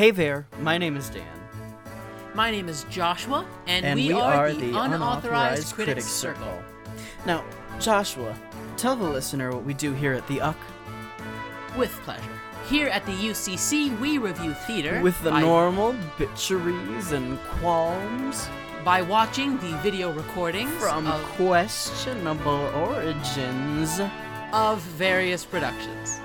Hey there, my name is Dan. My name is Joshua, and, And we, we are, are the, the Unauthorized, Unauthorized Critics, Critics Circle. Circle. Now, Joshua, tell the listener what we do here at the UC With pleasure. Here at the UCC, we review theater with the normal bitcheries and qualms by watching the video recordings from questionable origins. of various productions.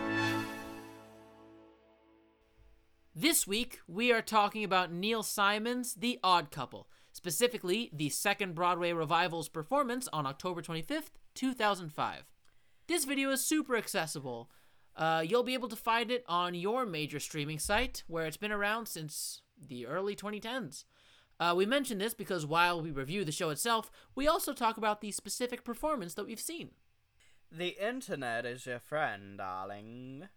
This week, we are talking about Neil Simon's The Odd Couple, specifically the second Broadway revival's performance on October 25th, 2005. This video is super accessible. Uh, you'll be able to find it on your major streaming site, where it's been around since the early 2010s. Uh, we mention this because while we review the show itself, we also talk about the specific performance that we've seen. The internet is your friend, darling.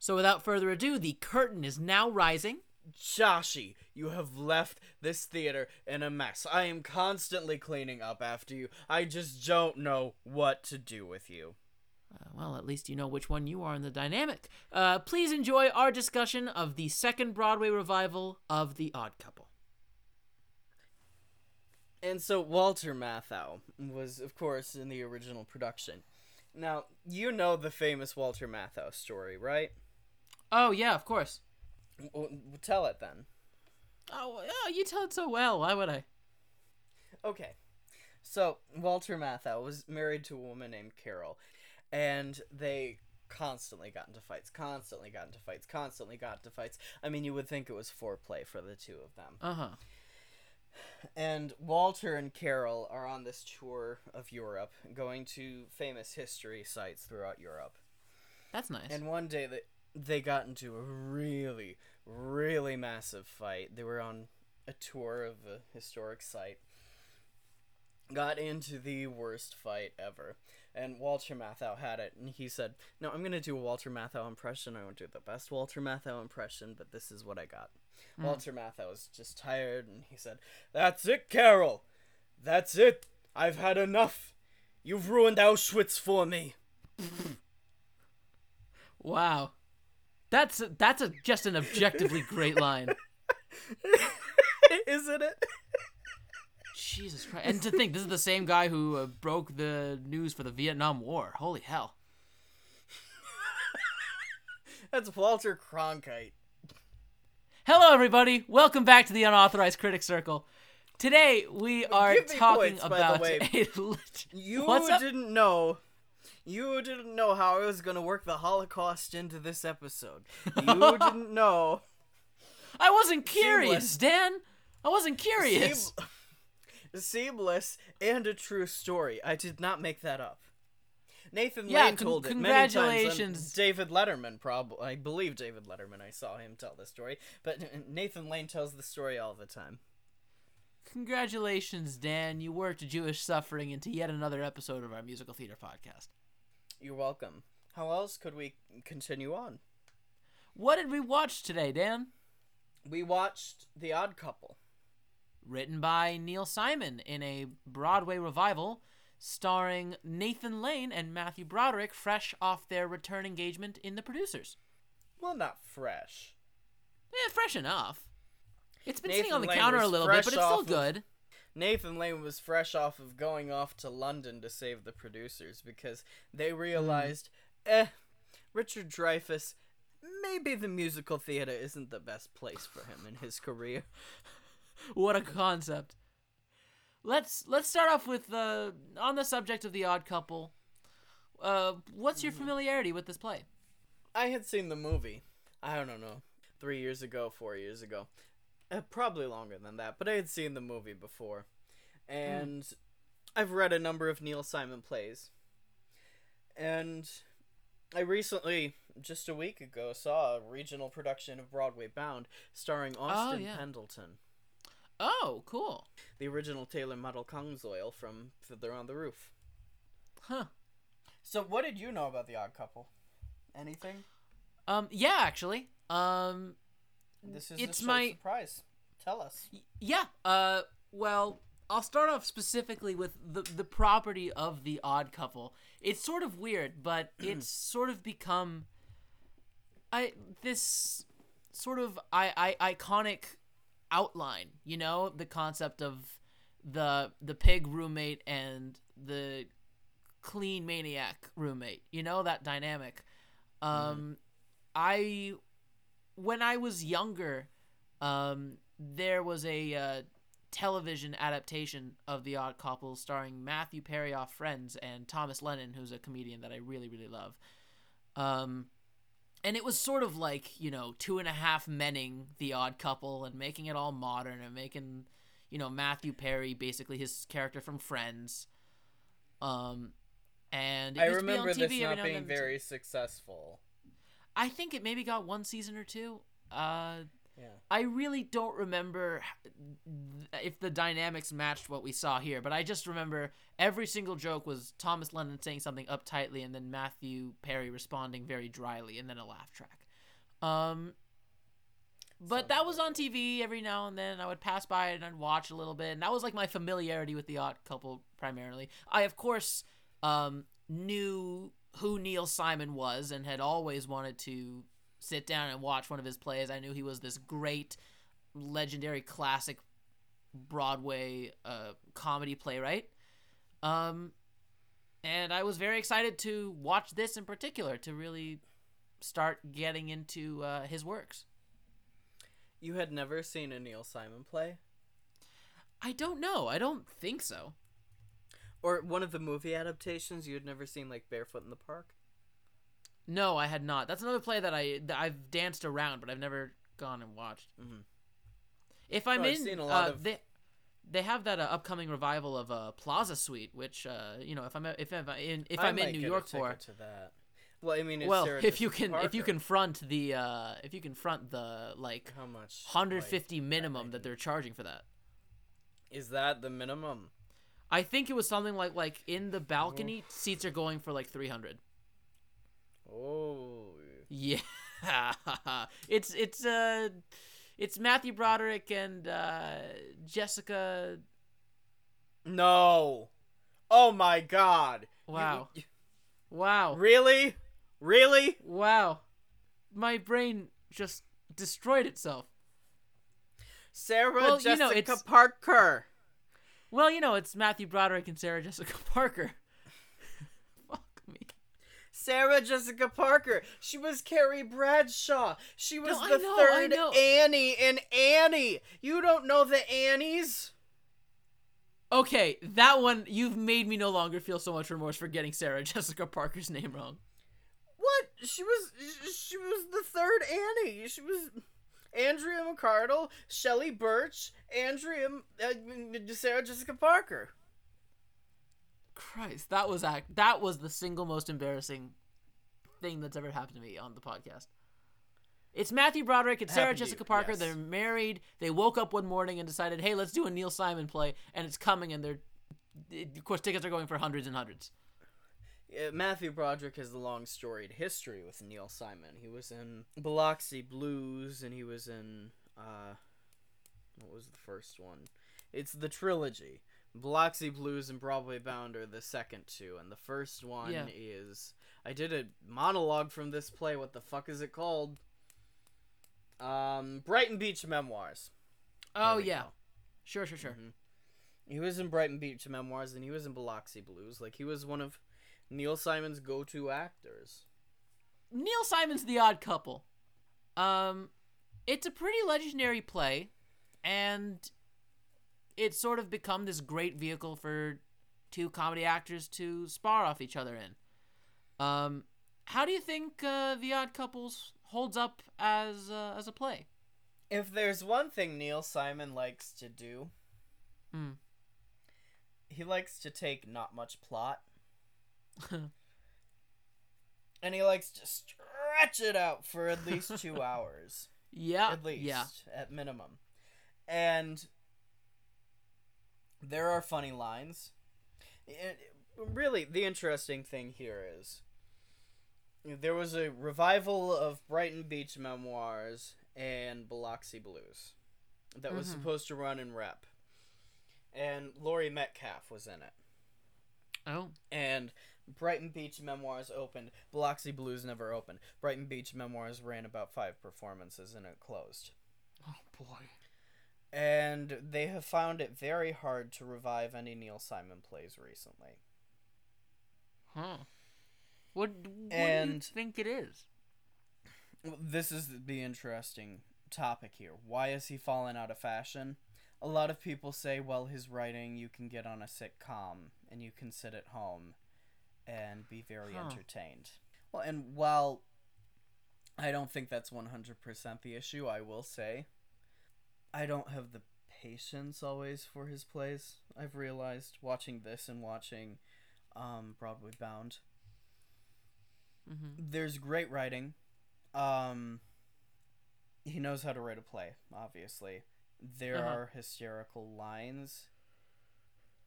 So without further ado, the curtain is now rising. Joshi, you have left this theater in a mess. I am constantly cleaning up after you. I just don't know what to do with you. Uh, well, at least you know which one you are in the dynamic. Uh, please enjoy our discussion of the second Broadway revival of The Odd Couple. And so Walter Matthau was, of course, in the original production. Now, you know the famous Walter Matthau story, right? Oh yeah, of course. W- tell it then. Oh, yeah, you tell it so well. Why would I? Okay. So, Walter Matthau was married to a woman named Carol, and they constantly got into fights, constantly got into fights, constantly got into fights. I mean, you would think it was foreplay for the two of them. Uh huh. And Walter and Carol are on this tour of Europe, going to famous history sites throughout Europe. That's nice. And one day they they got into a really, really massive fight. They were on a tour of a historic site. Got into the worst fight ever. And Walter Matthau had it, and he said, No, I'm gonna do a Walter Matthau impression. I won't do the best Walter Matthau impression, but this is what I got. Hmm. Walter Matthau was just tired, and he said, That's it, Carol! That's it! I've had enough! You've ruined Auschwitz for me! wow. That's a, that's a just an objectively great line. Isn't it? Jesus Christ! And to think, this is the same guy who uh, broke the news for the Vietnam War. Holy hell! That's Walter Cronkite. Hello, everybody. Welcome back to the Unauthorized Critic Circle. Today we are talking points, by the about way. a You didn't know. You didn't know how I was gonna work the Holocaust into this episode. You didn't know. I wasn't curious, Seamless. Dan. I wasn't curious. Seam- seamless and a true story. I did not make that up. Nathan Yeah, Lane con- told it many times. David Letterman, probably. I believe David Letterman. I saw him tell the story, but Nathan Lane tells the story all the time. Congratulations, Dan. You worked Jewish suffering into yet another episode of our musical theater podcast. You're welcome. How else could we continue on? What did we watch today, Dan? We watched The Odd Couple. Written by Neil Simon in a Broadway revival starring Nathan Lane and Matthew Broderick fresh off their return engagement in The Producers. Well, not fresh. Yeah, fresh enough. It's been Nathan sitting on the Lane counter a little bit, but it's still off of- good. Nathan Lane was fresh off of going off to London to save the producers because they realized, eh, Richard Dreyfuss, maybe the musical theater isn't the best place for him in his career. What a concept. Let's let's start off with uh, on the subject of the Odd Couple. Uh, what's your familiarity with this play? I had seen the movie, I don't know, three years ago, four years ago. Uh, probably longer than that, but I had seen the movie before. And I've read a number of Neil Simon plays. And I recently, just a week ago, saw a regional production of Broadway Bound starring Austin yeah. Pendleton, Oh, cool. the original tailor Motel Kamzoil from Fiddler on the Roof. Huh. So, what did you know about The Odd Couple? Anything? Um, yeah, actually. Um, This is It's a my- surprise. Tell us. yeah. Uh, well, I'll start off specifically with the the property of the Odd Couple. It's sort of weird, but it's sort of become I this sort of I, I iconic outline. You know, the concept of the the pig roommate and the clean maniac roommate. You know that dynamic. Um, I when I was younger, um, there was a uh, television adaptation of The Odd Couple starring Matthew Perry off Friends and Thomas Lennon, who's a comedian that I really really love. Um, and it was sort of like you know two and a half menning The Odd Couple and making it all modern and making you know Matthew Perry basically his character from Friends. Um, and it I used to be on remember this not being very successful. I think it maybe got one season or two. Uh, Yeah. I really don't remember if the dynamics matched what we saw here, but I just remember every single joke was Thomas Lennon saying something uptightly and then Matthew Perry responding very dryly and then a laugh track. Um, but that was on TV every now and then. I would pass by it and I'd watch a little bit, and that was like my familiarity with the Odd Couple primarily. I of course um, knew who Neil Simon was and had always wanted to sit down and watch one of his plays. I knew he was this great, legendary, classic Broadway uh, comedy playwright. Um, and I was very excited to watch this in particular to really start getting into uh, his works. You had never seen a Neil Simon play? I don't know. I don't think so. Or one of the movie adaptations you had never seen, like Barefoot in the Park? No, I had not. That's another play that I that I've danced around, but I've never gone and watched. Mhm. If I'm I've in, seen a lot uh, of- they they have that uh, upcoming revival of uh, Plaza Suite, which uh, you know, if I'm if I'm in if I I'm in New York for, to that. Well, I mean, it's well, Sarah if you can if you Parker. confront the uh, if you confront the like how much? 150 like, minimum might that they're charging for that. Is that the minimum? I think it was something like like in the balcony seats are going for like 300. Oh, Yeah, it's it's uh, it's Matthew Broderick and uh, Jessica. no! Oh my God! Wow, you- wow, really? Really? wow! My brain just destroyed itself. Sarah Well, you Jessica know, it's- Parker. Well, you know, it's Matthew Broderick and Sarah Jessica Parker. Fuck me. Sarah Jessica Parker. She was Carrie Bradshaw. She was No, the know, third. Annie in Annie. You don't know the Annies? Okay, that one you've made me no longer feel so much remorse for getting Sarah Jessica Parker's name wrong. What? She was she was the third Annie. She was Andrea McArdle, Shelley Birch, Andrea uh, Sarah Jessica Parker. Christ, that was act. That was the single most embarrassing thing that's ever happened to me on the podcast. It's Matthew Broderick and Sarah Jessica you, Parker. yes. They're married. They woke up one morning and decided, "Hey, let's do a Neil Simon play," and it's coming. And they're, of course, tickets are going for hundreds and hundreds. Uh, Matthew Broderick has a long storied history with Neil Simon. He was in Biloxi Blues, and he was in uh, what was the first one? It's the trilogy. Biloxi Blues and Broadway Bound are the second two, and the first one Yeah. is I did a monologue from this play. What the fuck is it called? Um, Brighton Beach Memoirs. Oh yeah, go. sure, sure, sure. Mhm. He was in Brighton Beach Memoirs, and he was in Biloxi Blues. Like he was one of Neil Simon's go-to actors. Neil Simon's The Odd Couple. Um, it's a pretty legendary play, and it's sort of become this great vehicle for two comedy actors to spar off each other in. Um, how do you think uh, The Odd Couples holds up as uh, as a play? If there's one thing Neil Simon likes to do, Hmm. he likes to take not much plot and he likes to stretch it out for at least two hours. yeah, At least. yeah, At minimum. And there are funny lines. It- really, the interesting thing here is there was a revival of Brighton Beach Memoirs and Biloxi Blues that was Mhm. supposed to run in rep. And Laurie Metcalf was in it. Oh, And Brighton Beach Memoirs opened. Biloxi Blues never opened. Brighton Beach Memoirs ran about five performances and it closed. Oh boy. And they have found it very hard to revive any Neil Simon plays recently. Huh. What, what do you And- think it is? This is the interesting topic here. Why has he fallen out of fashion? A lot of people say, well, his writing you can get on a sitcom and you can sit at home and be very Huh. entertained. Well, and while I don't think that's 100% the issue, I will say I don't have the patience always for his plays. I've realized watching this and watching um, Broadway Bound Mm-hmm. there's great writing. Um, he knows how to write a play. Obviously, there Uh-huh. are hysterical lines.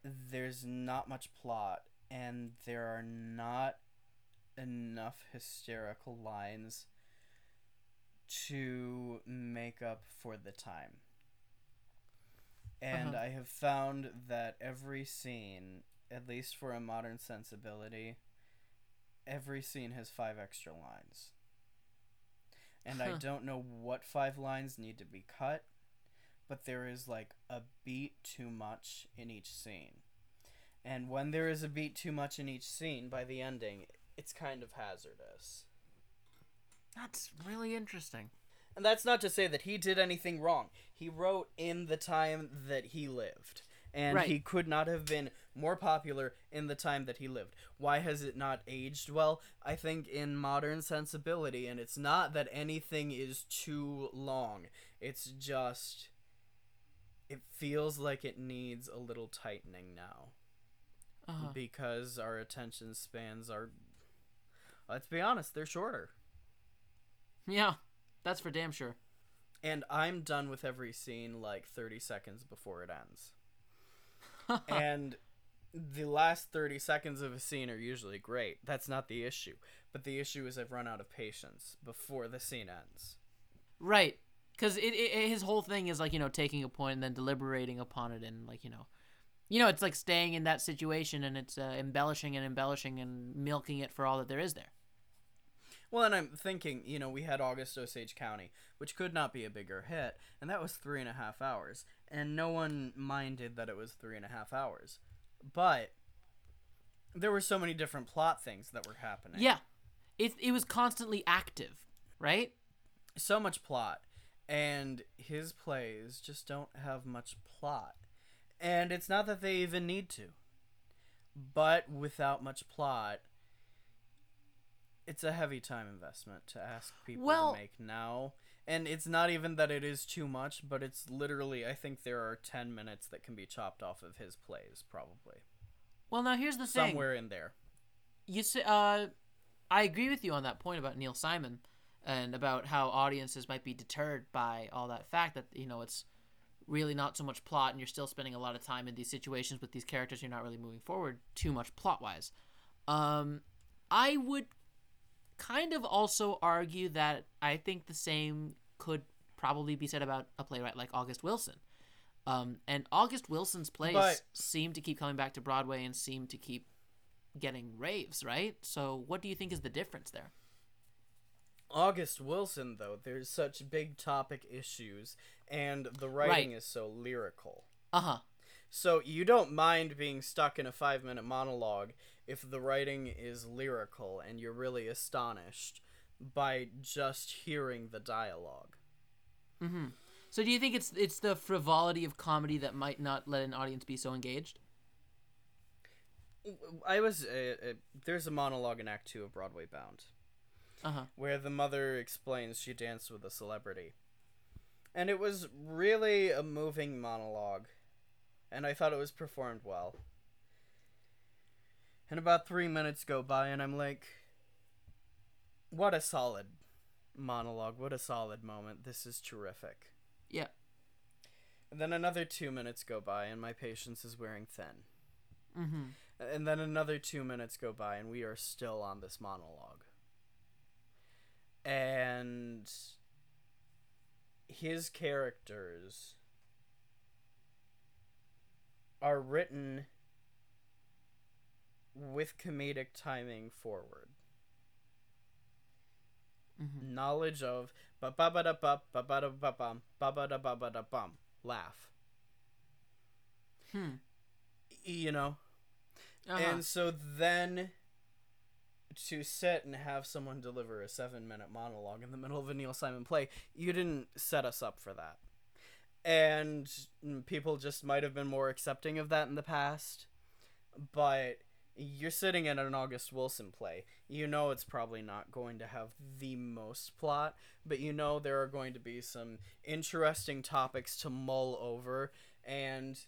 There's not much plot, and there are not enough hysterical lines to make up for the time. And Uh-huh. I have found that every scene, at least for a modern sensibility, every scene has five extra lines. And I don't know what five lines need to be cut, but there is like a beat too much in each scene. And when there is a beat too much in each scene, by the ending, it's kind of hazardous. That's really interesting. And that's not to say that he did anything wrong. He wrote in the time that he lived. And Right. he could not have been more popular in the time that he lived. Why has it not aged well? I think in modern sensibility, and it's not that anything is too long. It's just it feels like it needs a little tightening now Uh-huh. because our attention spans are let's be honest, they're shorter. Yeah, that's for damn sure. and I'm done with every scene like 30 seconds before it ends. and the last 30 seconds of a scene are usually great. That's not the issue. But the issue is I've run out of patience before the scene ends. Right. Because it, it, his whole thing is like, you know, taking a point and then deliberating upon it and, like, you know, you know, it's like staying in that situation and it's uh, embellishing and embellishing and milking it for all that there is there. Well, and I'm thinking, you know, we had August Osage County, which could not be a bigger hit, and that was three and a half hours. And no one minded that it was three and a half hours. But there were so many different plot things that were happening. Yeah. It, it was constantly active, right? so much plot and his plays just don't have much plot and it's not that they even need to. But without much plot it's a heavy time investment to ask people Well- to make now. And it's not even that it is too much but it's literally i think there are 10 minutes that can be chopped off of his plays probably. Well, now here's the thing. somewhere in there. You say uh i agree with you on that point about neil simon and about how audiences might be deterred by all that fact that you know it's really not so much plot and you're still spending a lot of time in these situations with these characters you're not really moving forward too much plot wise um i would kind of also argue that i think the same could probably be said about a playwright like august wilson um, and august wilson's plays But- seem to keep coming back to broadway and seem to keep getting raves, right? So what do you think is the difference there? August Wilson, though, there's such big topic issues, and the writing Right. is so lyrical. Uh huh. So you don't mind being stuck in a five minute monologue if the writing is lyrical and you're really astonished by just hearing the dialogue. Mm-hmm. So do you think it's it's the frivolity of comedy that might not let an audience be so engaged? I was. Uh, uh, there's a monologue in Act Two of Broadway Bound. Uh huh. where the mother explains she danced with a celebrity. And it was really a moving monologue, and I thought it was performed well. And about three minutes go by, and I'm like, what a solid monologue, what a solid moment. This is terrific. Yeah. And then another two minutes go by, and my patience is wearing thin. Mm-hmm. And then another two minutes go by, and we are still on this monologue. And his characters are written with comedic timing forward. Mhm. Knowledge of ba ba ba da ba ba ba da ba bum ba ba da ba ba da bum. Laugh. Hmm. You know? Uh-huh. And so then to sit and have someone deliver a seven minute monologue in the middle of a Neil Simon play, you didn't set us up for that. And people just might have been more accepting of that in the past. But you're sitting in an August Wilson play. You know it's probably not going to have the most plot, but you know there are going to be some interesting topics to mull over, and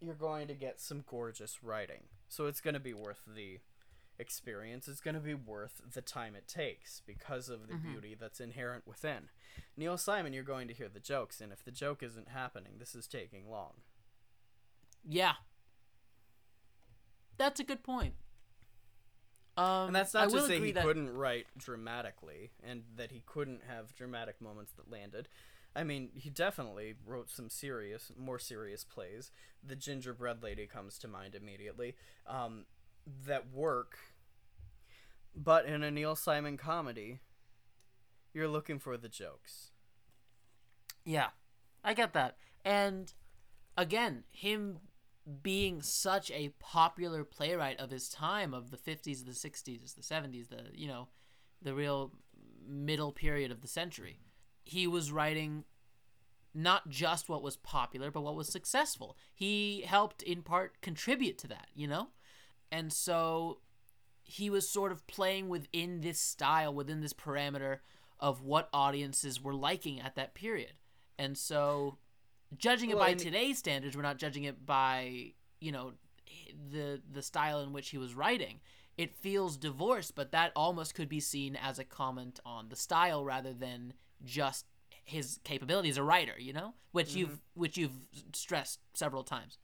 you're going to get some gorgeous writing. So it's going to be worth the experience. is going to be worth the time it takes because of the Mhm. beauty that's inherent within. Neil Simon, you're going to hear the jokes, and if the joke isn't happening, this is taking long. Yeah. That's a good point. Um, And that's I not to say he that- couldn't write dramatically and that he couldn't have dramatic moments that landed. I mean, he definitely wrote some serious, more serious plays. The Gingerbread Lady comes to mind immediately. Um, that work. But in a Neil Simon comedy, you're looking for the jokes. Yeah, I get that. And again, him being such a popular playwright of his time, of the 50s, the 60s, the 70s, the, you know, the real middle period of the century, he was writing not just what was popular, but what was successful. He helped, in part, contribute to that, you know? And so he was sort of playing within this style, within this parameter of what audiences were liking at that period. And so, judging it Well, by and- today's standards, we're not judging it by you know the the style in which he was writing. It feels divorced, but that almost could be seen as a comment on the style rather than just his capability as a writer. You know, which mm-hmm. you've which you've stressed several times.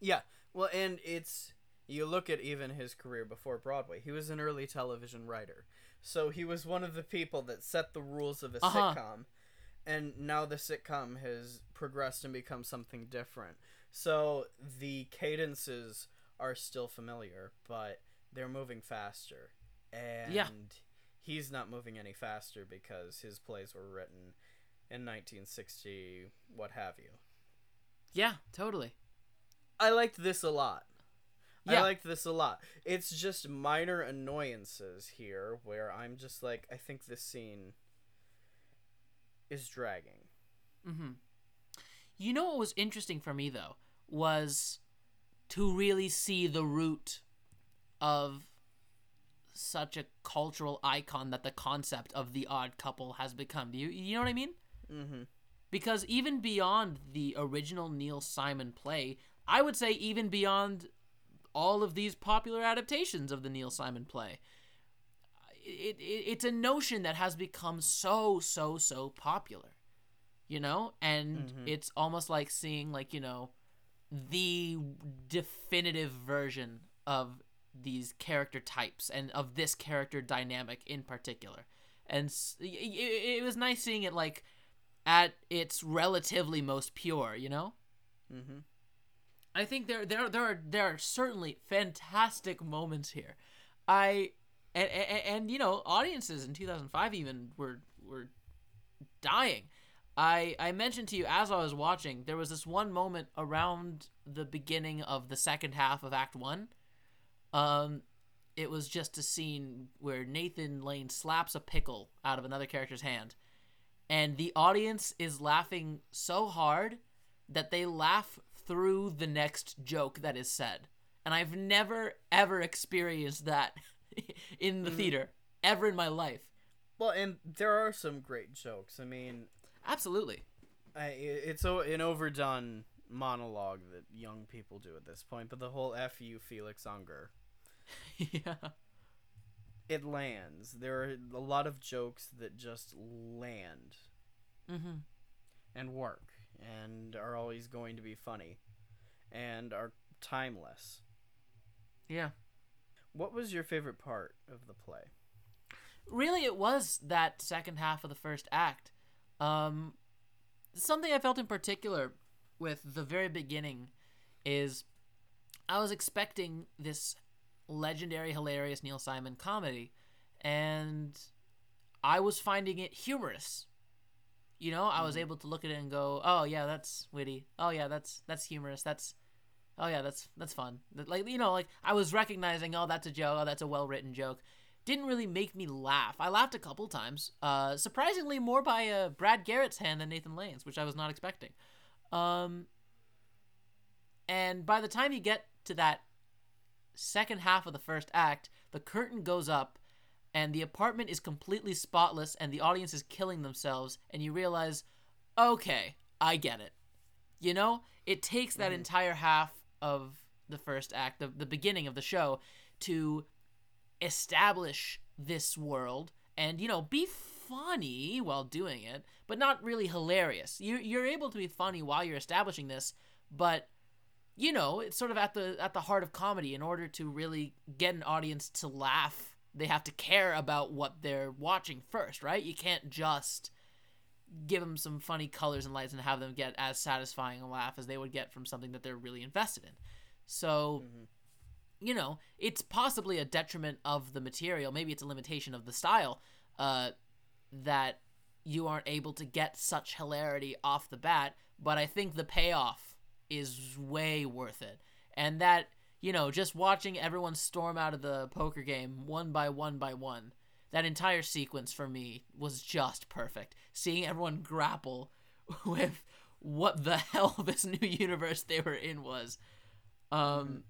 Yeah, well, and it's you look at even his career before Broadway. He was an early television writer, so he was one of the people that set the rules of a Uh-huh. sitcom, and now the sitcom has progressed and become something different. So the cadences are still familiar, but they're moving faster, and he's not moving any faster because his plays were written in 1960, what have you. Yeah, totally. I liked this a lot. Yeah. I liked this a lot. It's just minor annoyances here where I'm just like, I think this scene is dragging. Mm-hmm. You know what was interesting for me though was to really see the root of such a cultural icon that the concept of the odd couple has become. Do you you know what I mean? Mm-hmm. Because even beyond the original Neil Simon play, I would say even beyond all of these popular adaptations of the Neil Simon play, it, it it's a notion that has become so so so popular, you know, and Mhm. it's almost like seeing like you know the definitive version of these character types and of this character dynamic in particular. And it, it, it was nice seeing it like at its relatively most pure, you know? Mm-hmm. I think there there there are there are certainly fantastic moments here. I and, and, and you know audiences in 2005 even were were dying. I I mentioned to you as I was watching there was this one moment around the beginning of the second half of Act One. Um, it was just a scene where Nathan Lane slaps a pickle out of another character's hand, and the audience is laughing so hard that they laugh through the next joke that is said. And I've never ever experienced that in the theater ever in my life. Well, and there are some great jokes. I mean, Absolutely. I, it's an overdone monologue that young people do at this point, but the whole "F you, Felix Unger," yeah. it lands. There are a lot of jokes that just land Mhm. and work and are always going to be funny and are timeless. Yeah. What was your favorite part of the play? Really it was that second half of the first act. Um something I felt in particular with the very beginning is I was expecting this legendary, hilarious Neil Simon comedy, and I was finding it humorous. You know, I was able to look at it and go, "Oh yeah, that's witty. Oh yeah, that's that's humorous. That's oh yeah, that's that's fun." Like you know, like I was recognizing, "Oh, that's a joke. Oh, that's a well written joke." Didn't really make me laugh. I laughed a couple times. Uh, surprisingly, more by uh, Brad Garrett's hand than Nathan Lane's, which I was not expecting. Um, and by the time you get to that second half of the first act, the curtain goes up and the apartment is completely spotless and the audience is killing themselves and you realize okay i get it. You know? It takes that mm-hmm. entire half of the first act the, the beginning of the show to establish this world and you know be funny while doing it but not really hilarious. You, you're able to be funny while you're establishing this but you know it's sort of at the at the heart of comedy in order to really get an audience to laugh they have to care about what they're watching first right? You can't just give them some funny colors and lights and have them get as satisfying a laugh as they would get from something that they're really invested in. So you know it's possibly a detriment of the material. Maybe it's a limitation of the style uh, that you aren't able to get such hilarity off the bat but i think the payoff is way worth it. And that you know just watching everyone storm out of the poker game one by one by one that entire sequence for me was just perfect. Seeing everyone grapple with what the hell this new universe they were in was. Um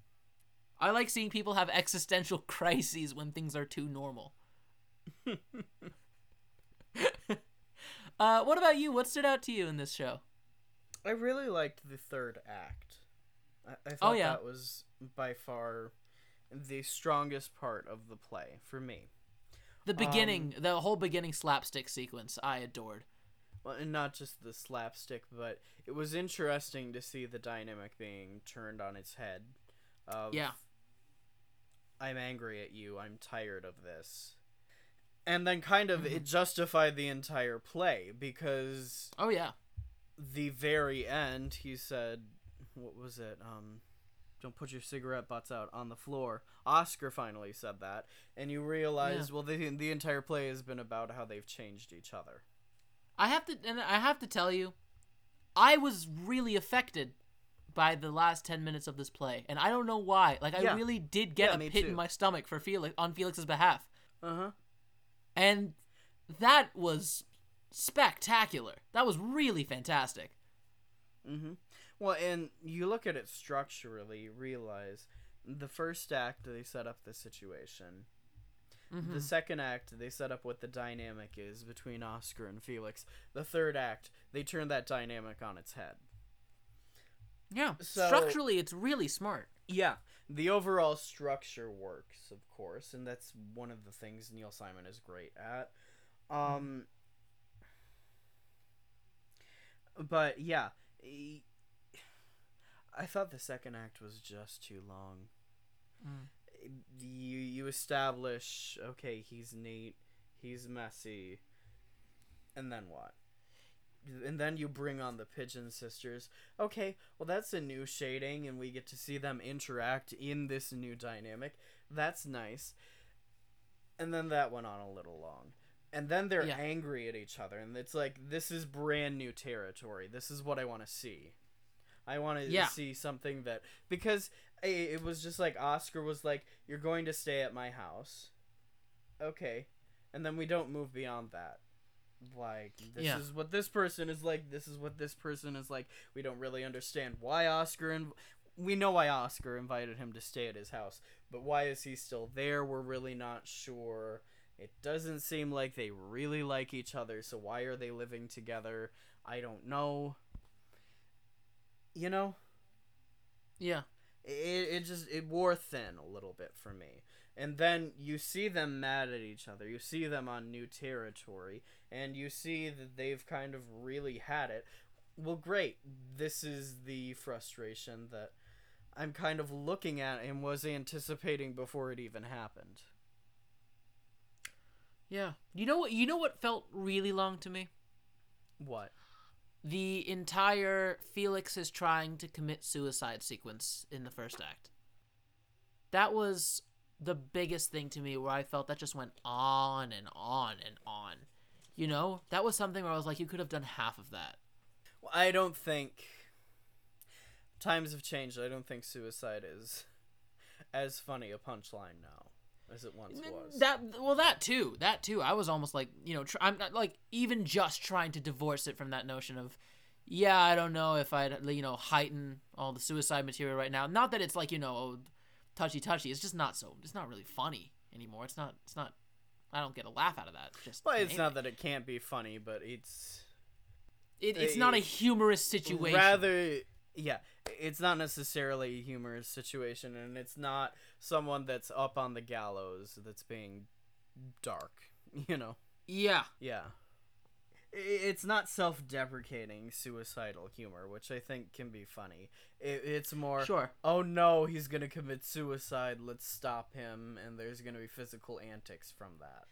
i like seeing people have existential crises when things are too normal. Uh what about you? What stood out to you in this show? I really liked the third act. I, I thought Oh, yeah. that was by far the strongest part of the play for me. the beginning the whole beginning slapstick sequence i adored Well, and not just the slapstick, but it was interesting to see the dynamic being turned on its head. Of, yeah I'm angry at you. I'm tired of this. And then kind of it justified the entire play because oh yeah the very end he said what was it? Um don't put your cigarette butts out on the floor. Oscar finally said that, and you realize, Yeah. well, the the entire play has been about how they've changed each other. I have to, and I have to tell you, I was really affected by the last ten minutes of this play, and I don't know why. Like, I Yeah. really did get Yeah, a pit too. in my stomach for Felix on Felix's behalf, Uh huh. and that was spectacular. That was really fantastic. Mm-hmm. Well, and you look at it structurally, you realize the first act they set up the situation. Mhm. The second act they set up what the dynamic is between Oscar and Felix. The third act they turn that dynamic on its head. Yeah, So- structurally, it's really smart. Yeah, the overall structure works, of course, and that's one of the things Neil Simon is great at. Um, but yeah, I thought the second act was just too long. Mm. You you establish okay, he's neat, he's messy, and then what? And then you bring on the Pigeon Sisters. Okay, well that's a new shading, and we get to see them interact in this new dynamic. That's nice. And then that went on a little long. And then they're Yeah. angry at each other, and it's like this is brand new territory. This is what I want to see. I want to see something that because it was just like Oscar was like, "You're going to stay at my house." Okay, and then we don't move beyond that. Like this Yeah. is what this person is like. This is what this person is like. We don't really understand why Oscar and we know why Oscar invited him to stay at his house, but why is he still there? We're really not sure. It doesn't seem like they really like each other, so why are they living together? I don't know. You know, Yeah, it, it just it wore thin a little bit for me. And then you see them mad at each other. You see them on new territory. And you see that they've kind of really had it. Well great. This is the frustration that i'm kind of looking at and was anticipating before it even happened. Yeah. You know what? You know what felt really long to me? what the entire Felix is trying to commit suicide sequence in the first act. That was the biggest thing to me where I felt that just went on and on and on. You know, that was something where I was like, you could have done half of that. Well, I don't think times have changed. I don't think suicide is as funny a punchline now as it once was. That well, that too, that too. I was almost like, you know, tr- I'm not like even just trying to divorce it from that notion of, yeah, I don't know if I'd you know heighten all the suicide material right now. Not that it's like you know oh, touchy touchy. It's just not so. It's not really funny anymore. It's not. It's not. I don't get a laugh out of that. Just well, it's not that it can't be funny, but it's It, it's not a humorous situation. rather yeah it's not necessarily a humorous situation and it's not someone that's up on the gallows that's being dark you know yeah. yeah it's not self-deprecating suicidal humor which i think can be funny it's more Sure. oh no he's gonna commit suicide let's stop him and there's gonna be physical antics from that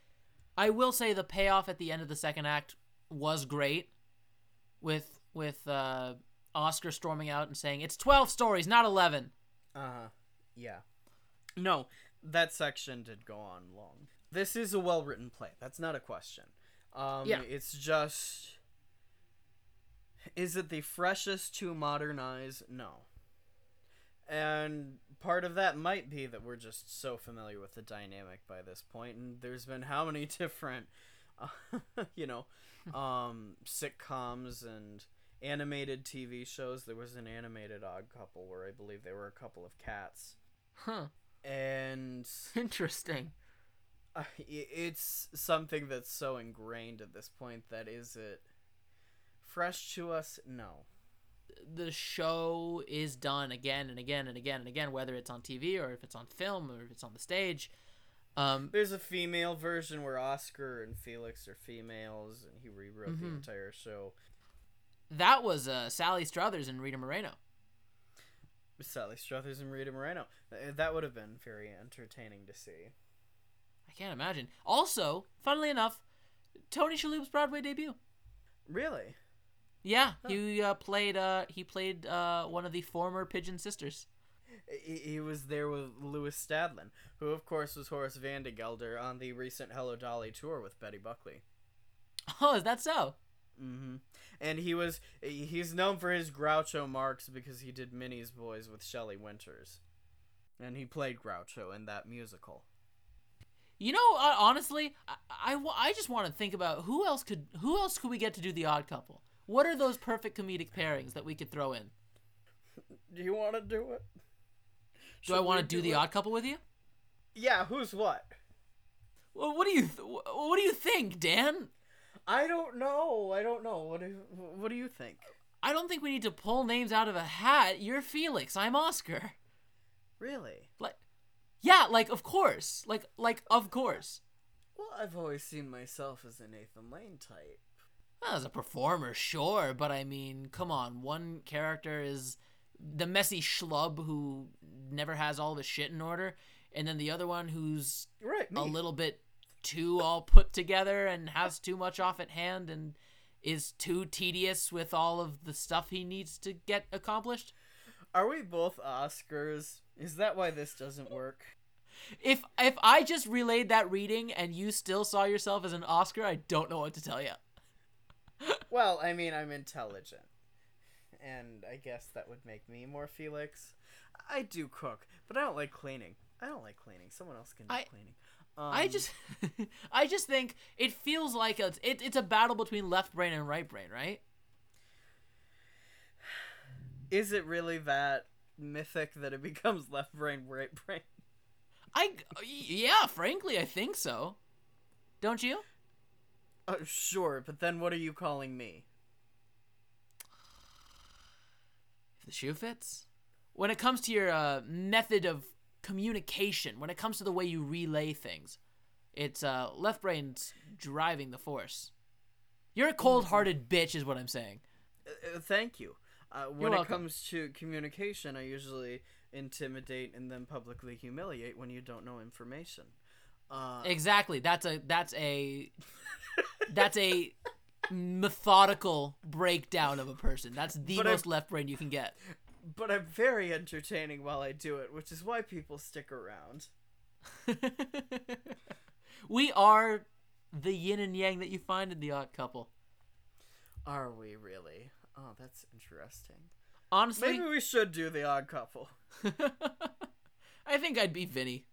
I will say the payoff at the end of the second act was great, with with uh, Oscar storming out and saying it's twelve stories, not eleven. Uh-huh. Yeah. No, that section did go on long. This is a well-written play. That's not a question. Um Yeah. it's just is it the freshest to modernize? No. And part of that might be that we're just so familiar with the dynamic by this point and there's been how many different uh, you know, um sitcoms and animated TV shows. There was an animated Odd Couple where I believe there were a couple of cats, Huh. And Interesting. uh, it's something that's so ingrained at this point that is it fresh to us? No. The show is done again and again and again and again, whether it's on TV or if it's on film or if it's on the stage. Um, There's a female version where Oscar and Felix are females, and he rewrote the Mhm. entire show. that was uh, Sally Struthers and Rita Moreno. Sally Struthers and Rita Moreno. Uh, That would have been very entertaining to see. I can't imagine. Also, funnily enough, Tony Shalhoub's Broadway debut. Really? Yeah, he uh, played. Uh, he played uh, one of the former Pigeon Sisters. He, he was there with Lewis Stadlen, who of course was Horace Vandergelder on the recent Hello Dolly tour with Betty Buckley. Oh, is that so? hmm And he was he's known for his Groucho Marx because he did Minnie's Boys with Shelley Winters, and he played Groucho in that musical. You know, uh, honestly, I, I, I just want to think about who else could who else could we get to do the Odd Couple? What are those perfect comedic pairings that we could throw in? Do you want to do it? Do I want to do the it? Odd Couple with you? Yeah, who's what? Well, what do you th- what do you think, Dan? I don't know. I don't know. What do What do you think? I don't think we need to pull names out of a hat. You're Felix. I'm Oscar. Really? Like, yeah, like of course, like like of course. Well, I've always seen myself as a Nathan Lane type. As a performer, sure, but I mean, come on. One character is the messy schlub who never has all of his shit in order, and then the other one who's Right. Me. a little bit too all put together and has too much off at hand and is too tedious with all of the stuff he needs to get accomplished. Are we both Oscars? Is that why this doesn't work? If if I just relayed that reading and you still saw yourself as an Oscar, I don't know what to tell you. Well, I mean, I'm intelligent. And I guess that would make me more Felix. I do cook, but I don't like cleaning. I don't like cleaning. Someone else can do I- cleaning. Um, I just I just think it feels like a, it, it's a battle between left brain and right brain, right? Is it really that mythic that it becomes left brain, right brain? I yeah, frankly, I think so. Don't you? Uh, sure, but then what are you calling me? If the shoe fits. When it comes to your uh, method of communication, when it comes to the way you relay things, it's uh, left brain's driving the force. You're a cold-hearted bitch, is what I'm saying. Uh, uh, thank you. Uh, when it comes to communication, I usually intimidate and then publicly humiliate when you don't know information. Uh, Exactly. That's a that's a that's a methodical breakdown of a person. That's the I- most left brain you can get. But I'm very entertaining while I do it, which is why people stick around. we are the yin and yang that you find in the odd couple. Are we really? Oh, that's interesting. Honestly, Maybe we should do the odd couple. I think I'd be Vinny.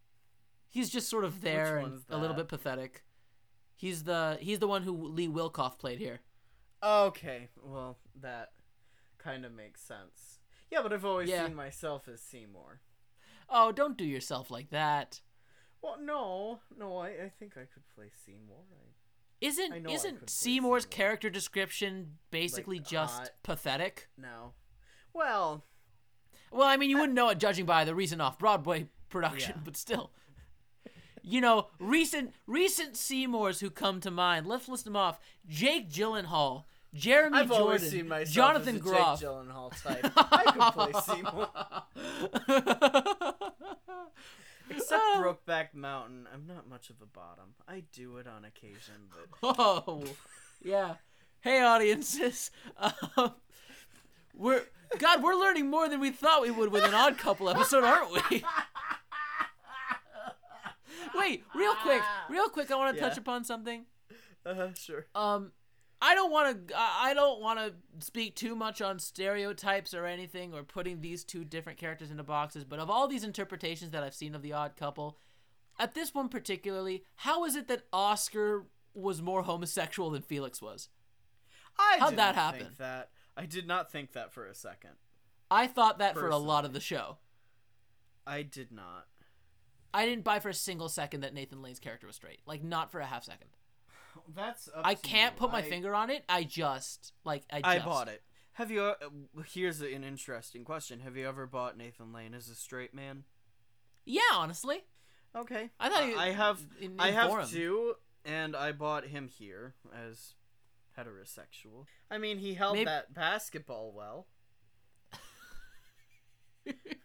He's just sort of there and a little bit pathetic. He's the he's the one who Lee Wilkoff played here. Okay, well, that kind of makes sense. Yeah, but I've always Yeah. seen myself as Seymour. Oh, don't do yourself like that. Well, no, no, I, I think I could play Seymour. I, Isn't I I isn't Seymour's Seymour. character description basically just hot. pathetic? no. Well, Well, I mean, you wouldn't know it judging by the recent off-Broadway production, Yeah. but still. You know, recent recent Seymours who come to mind. Let's list them off: Jake Gyllenhaal, Jeremy I've Jordan, always seen myself Jonathan as a Groff. Jake Gyllenhaal type. I could play Seymour. Except Oh. Brokeback Mountain, I'm not much of a bottom. I do it on occasion, but Oh, yeah. Hey, audiences. Um, we're God. We're learning more than we thought we would with an Odd Couple episode, aren't we? Wait, real quick, real quick. I want to touch upon something. uh, sure. Um, I don't want to. I don't want to speak too much on stereotypes or anything, or putting these two different characters into boxes. But of all these interpretations that I've seen of the Odd Couple, at this one particularly, how is it that Oscar was more homosexual than Felix was? I How'd that think happen? that I did not think that for a second. I thought that for a lot of the show. I did not. I didn't buy for a single second that Nathan Lane's character was straight. Like not for a half second. That's I can't put my I- finger on it. I just like I. I just- bought it. Have you? Uh, here's an interesting question. Have you ever bought Nathan Lane as a straight man? Yeah, honestly, Okay. I thought Uh, you- I have. in- I have inform. two, and I bought him here as heterosexual. I mean, he held Maybe- that basketball well.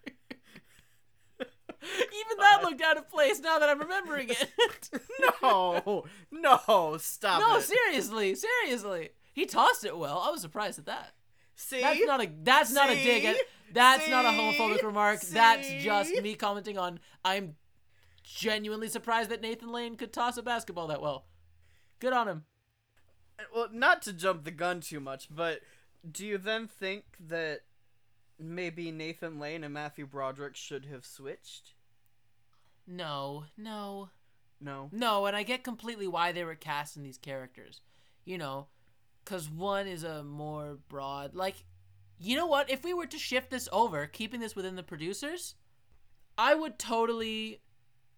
even that looked out of place now that I'm remembering it. no, no, stop no, it. seriously, seriously, he tossed it well. I was surprised at that. See, That's not a that's not a dig at See? that's not a homophobic remark. That's just me commenting on I'm genuinely surprised that Nathan Lane could toss a basketball that well. Good on him. well, not to jump the gun too much, but do you then think that maybe Nathan Lane and Matthew Broderick should have switched? No, no, No. no, and I get completely why they were casting these characters. You know, because one is a more broad, like, you know what? If we were to shift this over, keeping this within the producers, I would totally,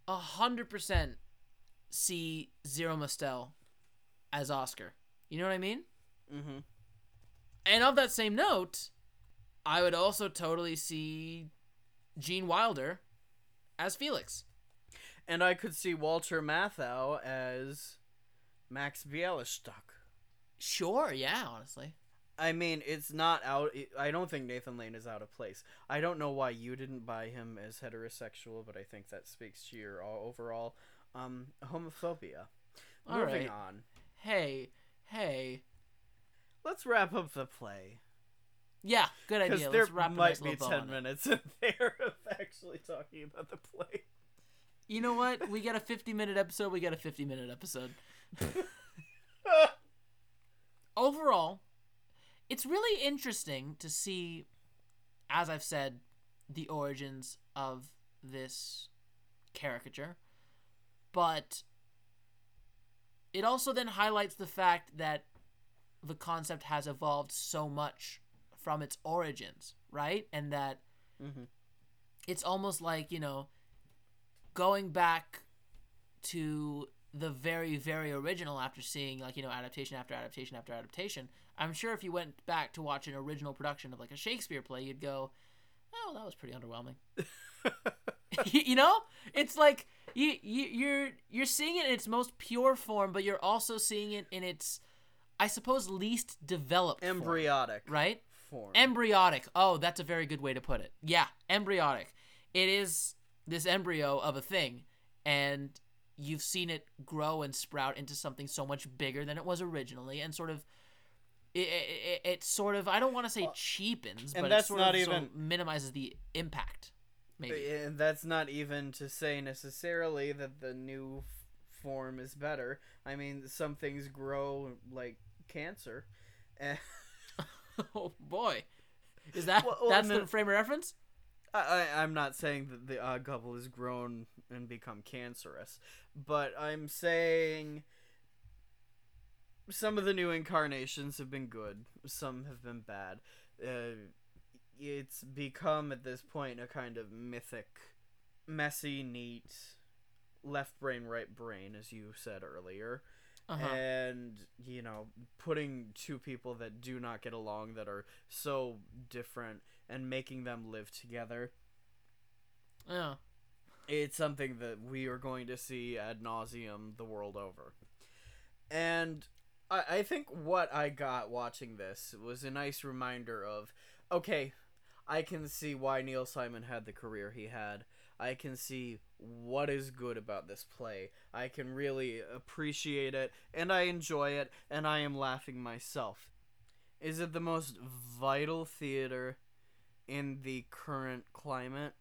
a hundred percent, see Zero Mostel as Oscar. You know what I mean? Mm-hmm. And of that same note, I would also totally see Gene Wilder as Felix. And I could see Walter Matthau as Max Bialystock. Sure, yeah, honestly. I mean, it's not out. I don't think Nathan Lane is out of place. I don't know why you didn't buy him as heterosexual, but I think that speaks to your overall um, homophobia. All Moving right. on. Hey, hey. Let's wrap up the play. Yeah, good idea. there Let's wrap might be 10 minutes in there of actually talking about the play. You know what? We got a 50 minute episode. We got a 50 minute episode. Overall, it's really interesting to see, as I've said, the origins of this caricature. But it also then highlights the fact that the concept has evolved so much from its origins, right? And that Mhm. it's almost like, you know, going back to the very, very original after seeing, like, you know, adaptation after adaptation after adaptation. I'm sure if you went back to watch an original production of, like, a Shakespeare play, you'd go, oh, that was pretty underwhelming. you know it's like you, you you're you're seeing it in its most pure form but you're also seeing it in its i suppose least developed form, Embryotic right form. embryotic oh that's a very good way to put it yeah embryotic it is this embryo of a thing and you've seen it grow and sprout into something so much bigger than it was originally and sort of it, it, it, sort of i don't want to say uh, cheapens and but that's it sort not of, sort even- of minimizes the impact maybe. And that's not even to say necessarily that the new form is better. I mean, some things grow like cancer. Oh boy, is that Well, well, that's the frame of reference? I, I, I'm not saying that the odd couple has grown and become cancerous, but I'm saying some of the new incarnations have been good, some have been bad. Uh, it's become at this point a kind of mythic, messy, neat, left brain, right brain, as you said earlier. Uh-huh. And, you know, putting two people that do not get along, that are so different, and making them live together yeah. it's something that we are going to see ad nauseum the world over. And I, I think what I got watching this was a nice reminder of okay, I can see why Neil Simon had the career he had. I can see what is good about this play. I can really appreciate it, and I enjoy it, and I am laughing myself. Is it the most vital theater in the current climate?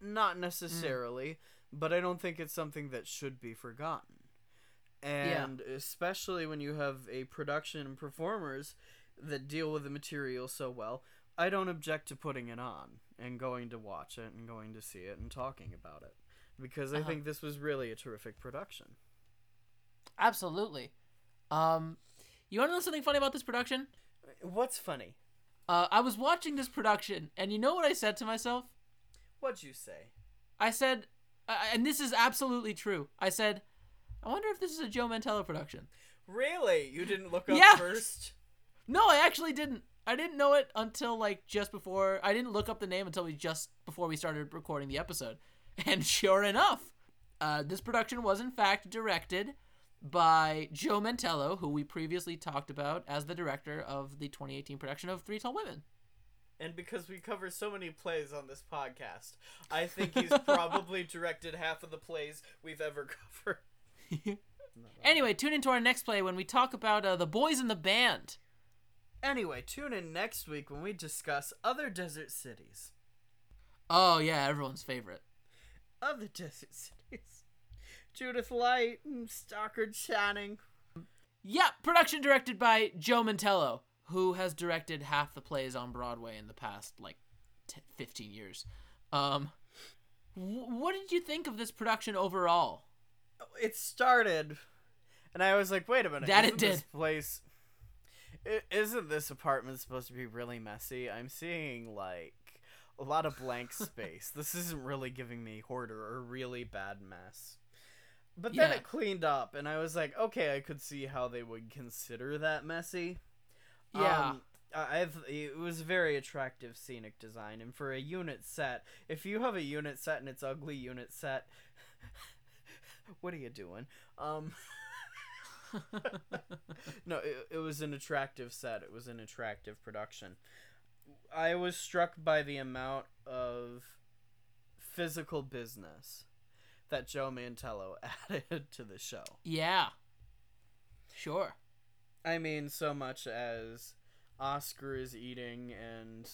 Not hmm. necessarily, but I don't think it's something that should be forgotten. And especially when you have a production and performers that deal with the material so well, I don't object to putting it on and going to watch it and going to see it and talking about it. Because I Uh-huh. think this was really a terrific production. Absolutely. Um, you want to know something funny about this production? What's funny? Uh, I was watching this production, and you know what I said to myself? What'd you say? I said, uh, and this is absolutely true. I said, I wonder if this is a Joe Mantello production. Really? You didn't look up Yeah. first? No, I actually didn't. I didn't know it until like just before. I didn't look up the name until we just before we started recording the episode. And sure enough, uh, this production was in fact directed by Joe Mantello, who we previously talked about as the director of the 2018 production of Three Tall Women. And because we cover so many plays on this podcast, I think he's probably directed half of the plays we've ever covered. Anyway, tune into our next play when we talk about uh, the boys in the band. Anyway, tune in next week when we discuss other desert cities. Oh yeah, everyone's favorite. Other desert cities. Judith Light and Stockard Channing. Yeah, production directed by Joe Mantello, who has directed half the plays on Broadway in the past like t- 15 years. Um, what did you think of this production overall? It started, and I was like, wait a minute. That it isn't This did. place. Isn't this apartment supposed to be really messy? I'm seeing like a lot of blank space. this isn't really giving me hoarder or really bad mess. But then Yeah. it cleaned up, and I was like, okay, I could see how they would consider that messy. Yeah. Um, I've it was very attractive scenic design, and for a unit set, if you have a unit set and it's ugly unit set, what are you doing? Um, no, it, it was an attractive set. It was an attractive production. I was struck by the amount of physical business that Joe Mantello added to the show. yeah. Sure. I mean, so much as Oscar is eating and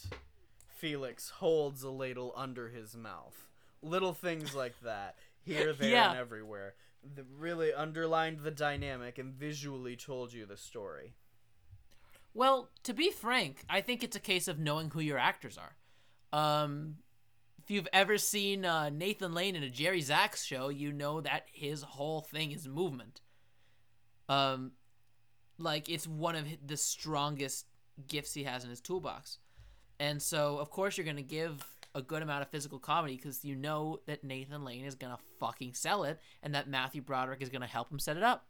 Felix holds a ladle under his mouth. Little things like that, here, there, Yeah. and everywhere, that really underlined the dynamic and visually told you the story. Well, to be frank, I think it's a case of knowing who your actors are. Um, if you've ever seen uh, Nathan Lane in a Jerry Zaks show, you know that his whole thing is movement. Um, like it's one of the strongest gifts he has in his toolbox, and so of course you're gonna give a good amount of physical comedy because you know that Nathan Lane is gonna fucking sell it, and that Matthew Broderick is gonna help him set it up.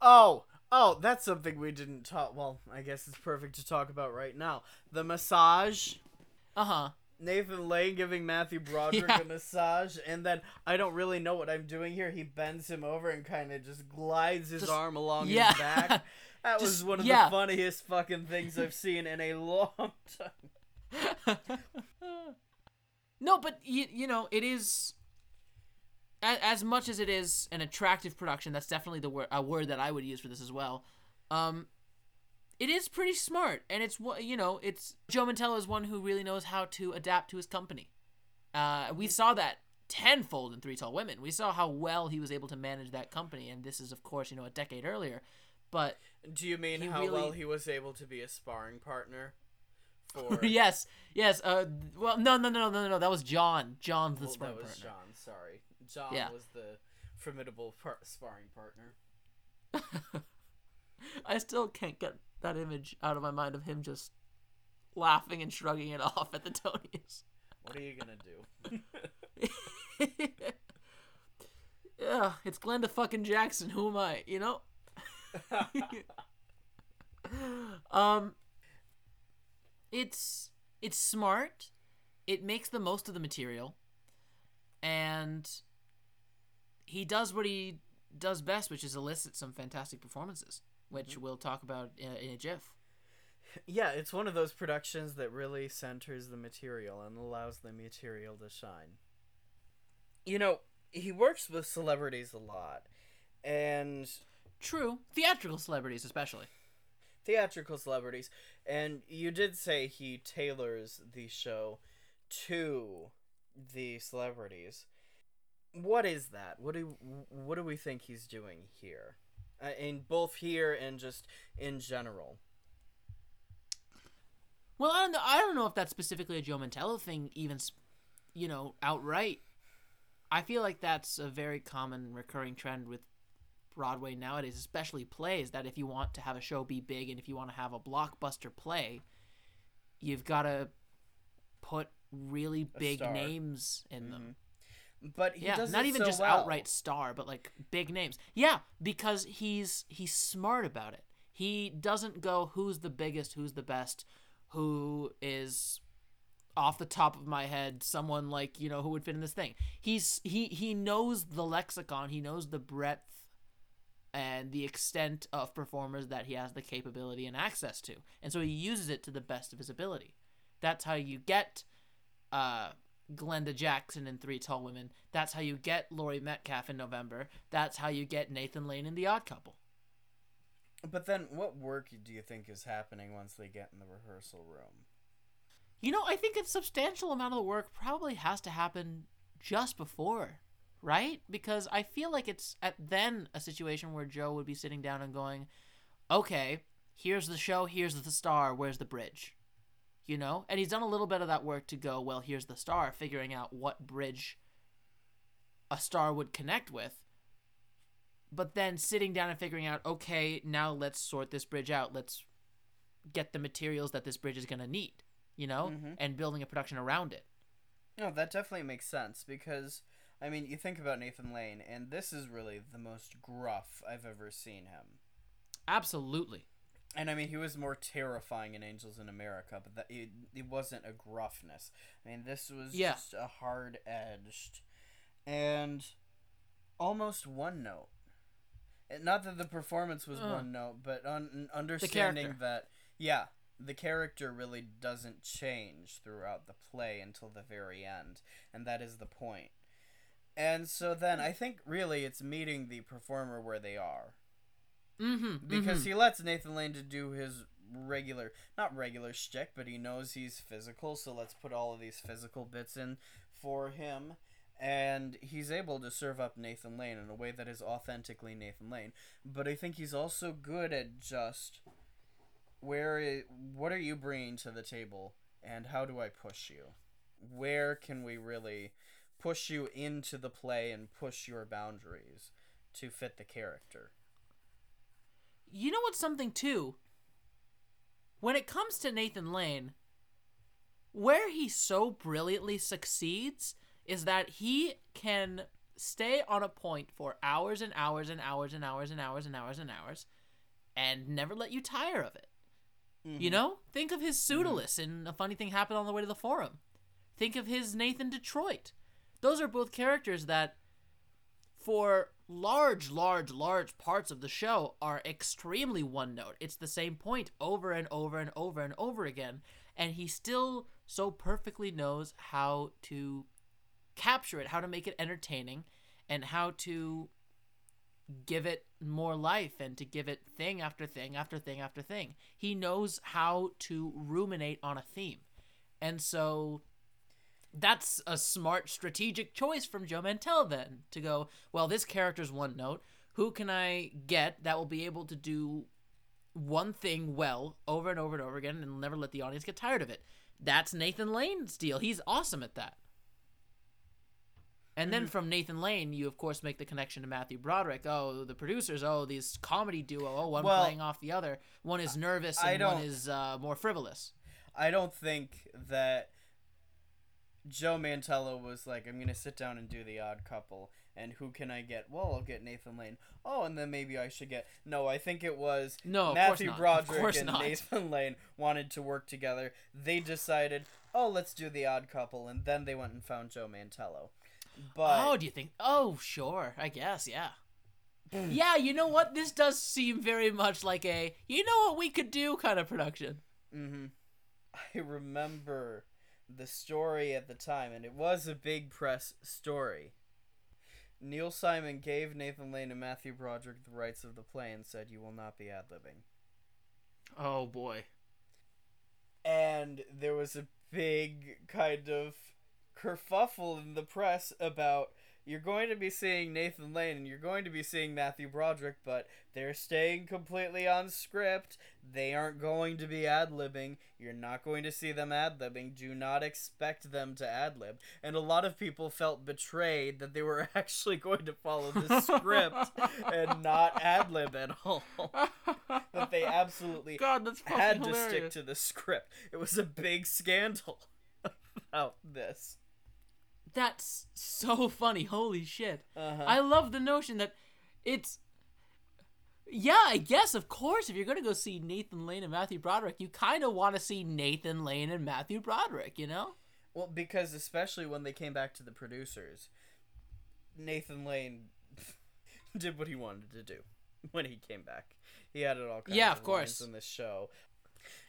Oh, oh, that's something we didn't talk. Well, I guess it's perfect to talk about right now. The massage. Uh huh. Nathan Lane giving Matthew Broderick Yeah. a massage, and then I don't really know what I'm doing here. He bends him over and kind of just glides his Just- arm along yeah. his back. That was one of yeah. the funniest fucking things I've seen in a long time. no, but you, you know, it is as, as much as it is an attractive production. That's definitely the word a word that I would use for this as well. Um, it is pretty smart, and it's what you know. It's Joe Mantello is one who really knows how to adapt to his company. Uh, we saw that tenfold in Three Tall Women. We saw how well he was able to manage that company, and this is, of course, you know, a decade earlier. But Do you mean how really- well he was able to be a sparring partner for? yes, yes. Uh, well, no, no, no, no, no, no. That was John. John's the Well, sparring that was partner. John. Sorry, John Yeah. was the formidable par- sparring partner. I still can't get that image out of my mind of him just laughing and shrugging it off at the Tonys. What are you gonna do? yeah, it's Glenda fucking Jackson. Who am I? You know. um, it's it's smart. It makes the most of the material, and he does what he does best, which is elicit some fantastic performances, which mm-hmm. we'll talk about in, in a jiff. yeah, it's one of those productions that really centers the material and allows the material to shine. You know, he works with celebrities a lot, and True, theatrical celebrities especially. Theatrical celebrities, and you did say he tailors the show to the celebrities. What is that? What do what do we think he's doing here? Uh, in both here and just in general. Well, I don't know. I don't know if that's specifically a Joe Mantello thing, even, you know, outright. I feel like that's a very common recurring trend with Broadway nowadays, especially plays. That if you want to have a show be big and if you want to have a blockbuster play, you've got to put really big names in them. Mm-hmm. But he yeah, does not even so just well. outright star, but like big names. Yeah, because he's he's smart about it. He doesn't go who's the biggest, who's the best, who is off the top of my head someone like, you know, who would fit in this thing. He's he he knows the lexicon, he knows the breadth and the extent of performers that he has the capability and access to. And so he uses it to the best of his ability. That's how you get uh Glenda Jackson in Three Tall Women. That's how you get Laurie Metcalf in November. That's how you get Nathan Lane in The Odd Couple. But then, what work do you think is happening once they get in the rehearsal room? You know, I think a substantial amount of the work probably has to happen just before, right? Because I feel like it's at then a situation where Joe would be sitting down and going, "Okay, here's the show, here's the star, where's the bridge?" You know? And he's done a little bit of that work to go, "Well, here's the star," figuring out what bridge a star would connect with. But then sitting down and figuring out, "Okay, now let's sort this bridge out. Let's get the materials that this bridge is going to need." You know? Mhm. And building a production around it. No, that definitely makes sense because, I mean, you think about Nathan Lane, and this is really the most gruff I've ever seen him. Absolutely. And I mean, he was more terrifying in Angels in America, but that it, it wasn't a gruffness. I mean, this was Yeah. just a hard edged and almost one note. And Not that the performance was Uh. one note, but un- understanding that, yeah, the character really doesn't change throughout the play until the very end, and that is the point. And so then I think really it's meeting the performer where they are Mm-hmm. because he lets Nathan Lane to do his regular, not regular shtick, but he knows he's physical, so let's put all of these physical bits in for him, and he's able to serve up Nathan Lane in a way that is authentically Nathan Lane. But I think he's also good at just where, what are you bringing to the table, and how do I push you? Where can we really push you into the play and push your boundaries to fit the character? You know what's something too? When it comes to Nathan Lane, where he so brilliantly succeeds is that he can stay on a point for hours and hours and hours and hours and hours and hours and hours and never let you tire of it. You mm-hmm. know? Think of his Pseudolus mm-hmm. in A Funny Thing Happened on the Way to the Forum. Think of his Nathan Detroit. Those are both characters that, for large, large, large parts of the show, are extremely one note. It's the same point over and over and over and over again. And he still so perfectly knows how to capture it, how to make it entertaining, and how to give it more life and to give it thing after thing after thing after thing. He knows how to ruminate on a theme. And so that's a smart strategic choice from Joe Mantel then to go, well, this character's one note. Who can I get that will be able to do one thing well over and over and over again and never let the audience get tired of it? That's Nathan Lane's deal. He's awesome at that. And then from Nathan Lane, you of course make the connection to Matthew Broderick. Oh, the producers. Oh, these comedy duo. Oh, one Well, playing off the other. One is nervous I and one is uh, more frivolous. I don't think that Joe Mantello was like, I'm gonna sit down and do the odd couple, and who can I get? Well, I'll get Nathan Lane. Oh, and then maybe I should get. No, I think it was No, Matthew. Broderick and not. Nathan Lane wanted to work together. They decided, oh, let's do the odd couple, and then they went and found Joe Mantello. But oh, do you think? Oh, sure. I guess. Yeah. yeah. You know what? This does seem very much like a you know what we could do kind of production. Mm-hmm. I remember the story at the time, and it was a big press story. Neil Simon gave Nathan Lane and Matthew Broderick the rights of the play and said, You will not be ad libbing. Oh boy. And there was a big kind of kerfuffle in the press about you're going to be seeing Nathan Lane and you're going to be seeing Matthew Broderick, but they're staying completely on script. They aren't going to be ad libbing. You're not going to see them ad libbing. Do not expect them to ad lib. And a lot of people felt betrayed that they were actually going to follow the script and not ad lib at all. that they absolutely God, that's had to hilarious. stick to the script. It was a big scandal about this. That's so funny. Holy shit. Uh-huh. I love the notion that it's. Yeah, I guess, of course, if you're going to go see Nathan Lane and Matthew Broderick, you kind of want to see Nathan Lane and Matthew Broderick, you know? Well, because especially when they came back to the producers, Nathan Lane did what he wanted to do when he came back. He had it all kinds Yeah, of, of course. in this show.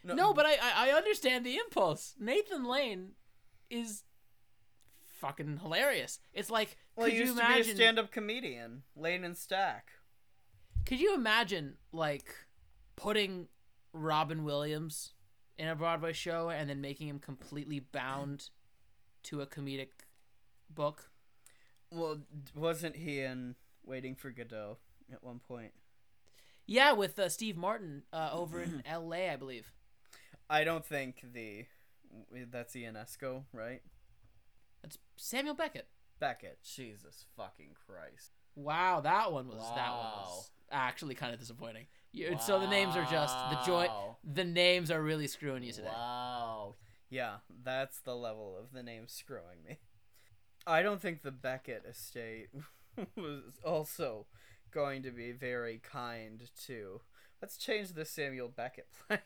No, but I, I I understand the impulse. Nathan Lane is fucking hilarious. It's like, well, could he you used to imagine? be a stand-up comedian, Lane and Stack. Could you imagine like putting Robin Williams in a Broadway show and then making him completely bound to a comedic book? Well, wasn't he in Waiting for Godot at one point? Yeah, with uh, Steve Martin uh, over in L.A., I believe. I don't think the that's Ionesco, right? That's Samuel Beckett. Beckett. Jesus fucking Christ. Wow, that one was that one was actually kind of disappointing. You, So the names are just the joy. The names are really screwing you today. Wow. Yeah, that's the level of the name screwing me. I don't think the Beckett estate was also going to be very kind to. Let's change the Samuel Beckett play.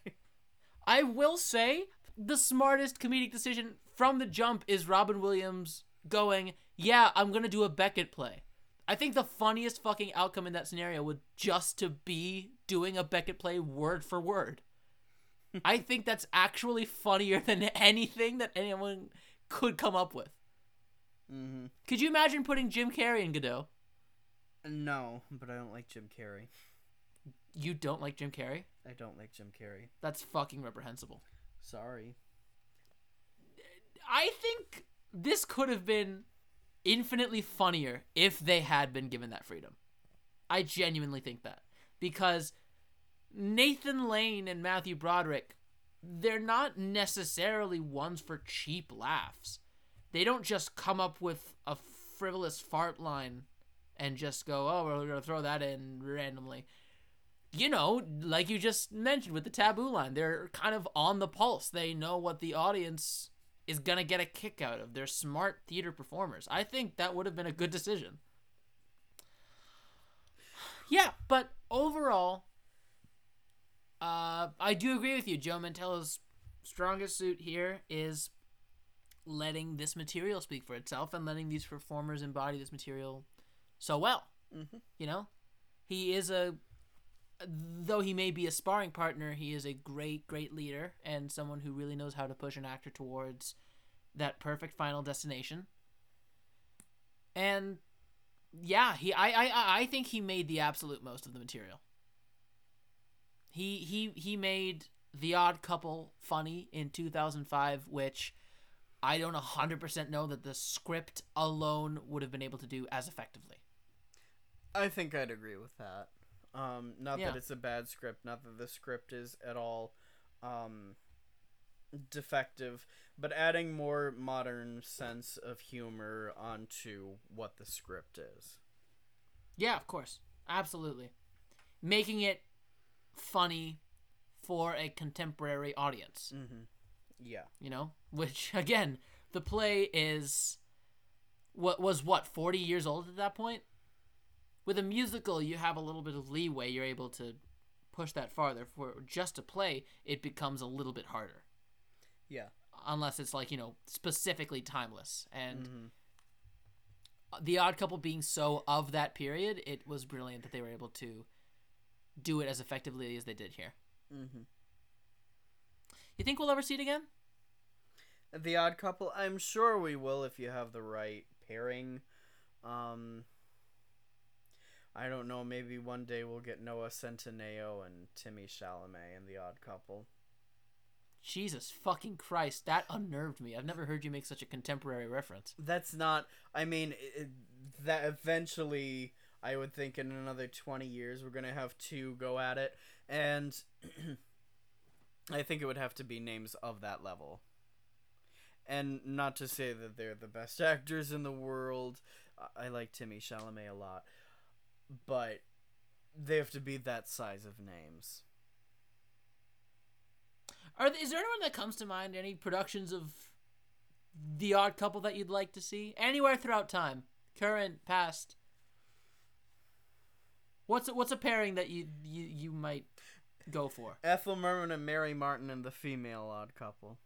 I will say the smartest comedic decision from the jump is Robin Williams going, "Yeah, I'm gonna do a Beckett play." I think the funniest fucking outcome in that scenario would just to be doing a Beckett play word for word. I think that's actually funnier than anything that anyone could come up with. mm-hmm. Could you imagine putting Jim Carrey in Godot? No, but I don't like Jim Carrey. You don't like Jim Carrey? I don't like Jim Carrey. That's fucking reprehensible. Sorry. I think this could have been infinitely funnier if they had been given that freedom. I genuinely think that. Because Nathan Lane and Matthew Broderick, they're not necessarily ones for cheap laughs. They don't just come up with a frivolous fart line and just go, oh, we're going to throw that in randomly. You know, like you just mentioned with the taboo line, they're kind of on the pulse. They know what the audience is to get a kick out of. They're smart theater performers. I think that would have been a good decision. Yeah, but overall, uh, I do agree with you. Joe Mantello's strongest suit here is letting this material speak for itself and letting these performers embody this material so well. Mhm. You know, he is a though he may be a sparring partner, he is a great, great leader and someone who really knows how to push an actor towards that perfect final destination. And yeah, he I, I I think he made the absolute most of the material. He he he made The Odd Couple funny in 2005, which I don't 100% know that the script alone would have been able to do as effectively. I think I'd agree with that. Um, not Yeah. that it's a bad script, not that the script is at all um, defective, but adding more modern sense of humor onto what the script is. Yeah, of course. Absolutely. Making it funny for a contemporary audience. Mm-hmm. Yeah. you know which again the play is what was what 40 years old at that point with a musical you have a little bit of leeway you're able to push that farther for just a play it becomes a little bit harder Yeah. unless it's like you know specifically timeless and Mhm. the odd couple being so of that period it was brilliant that they were able to do it as effectively as they did here Mm-hmm. you think we'll ever see it again The Odd Couple. I'm sure we will if you have the right pairing. Um, I don't know. Maybe one day we'll get Noah Centineo and Timmy Chalamet in The Odd Couple. jesus fucking christ that unnerved me i've never heard you make such a contemporary reference That's not. I mean, it, that eventually, I would think in another 20 years, we're going to have two go at it. And I think it would have to be names of that level. And not to say that they're the best actors in the world. I- I like Timmy Chalamet a lot. But they have to be that size of names. Are is there anyone that comes to mind? Any productions of The Odd Couple that you'd like to see anywhere throughout time, current, past? What's a, what's a pairing that you you you might go for? Ethel Merman and Mary Martin and the female odd couple.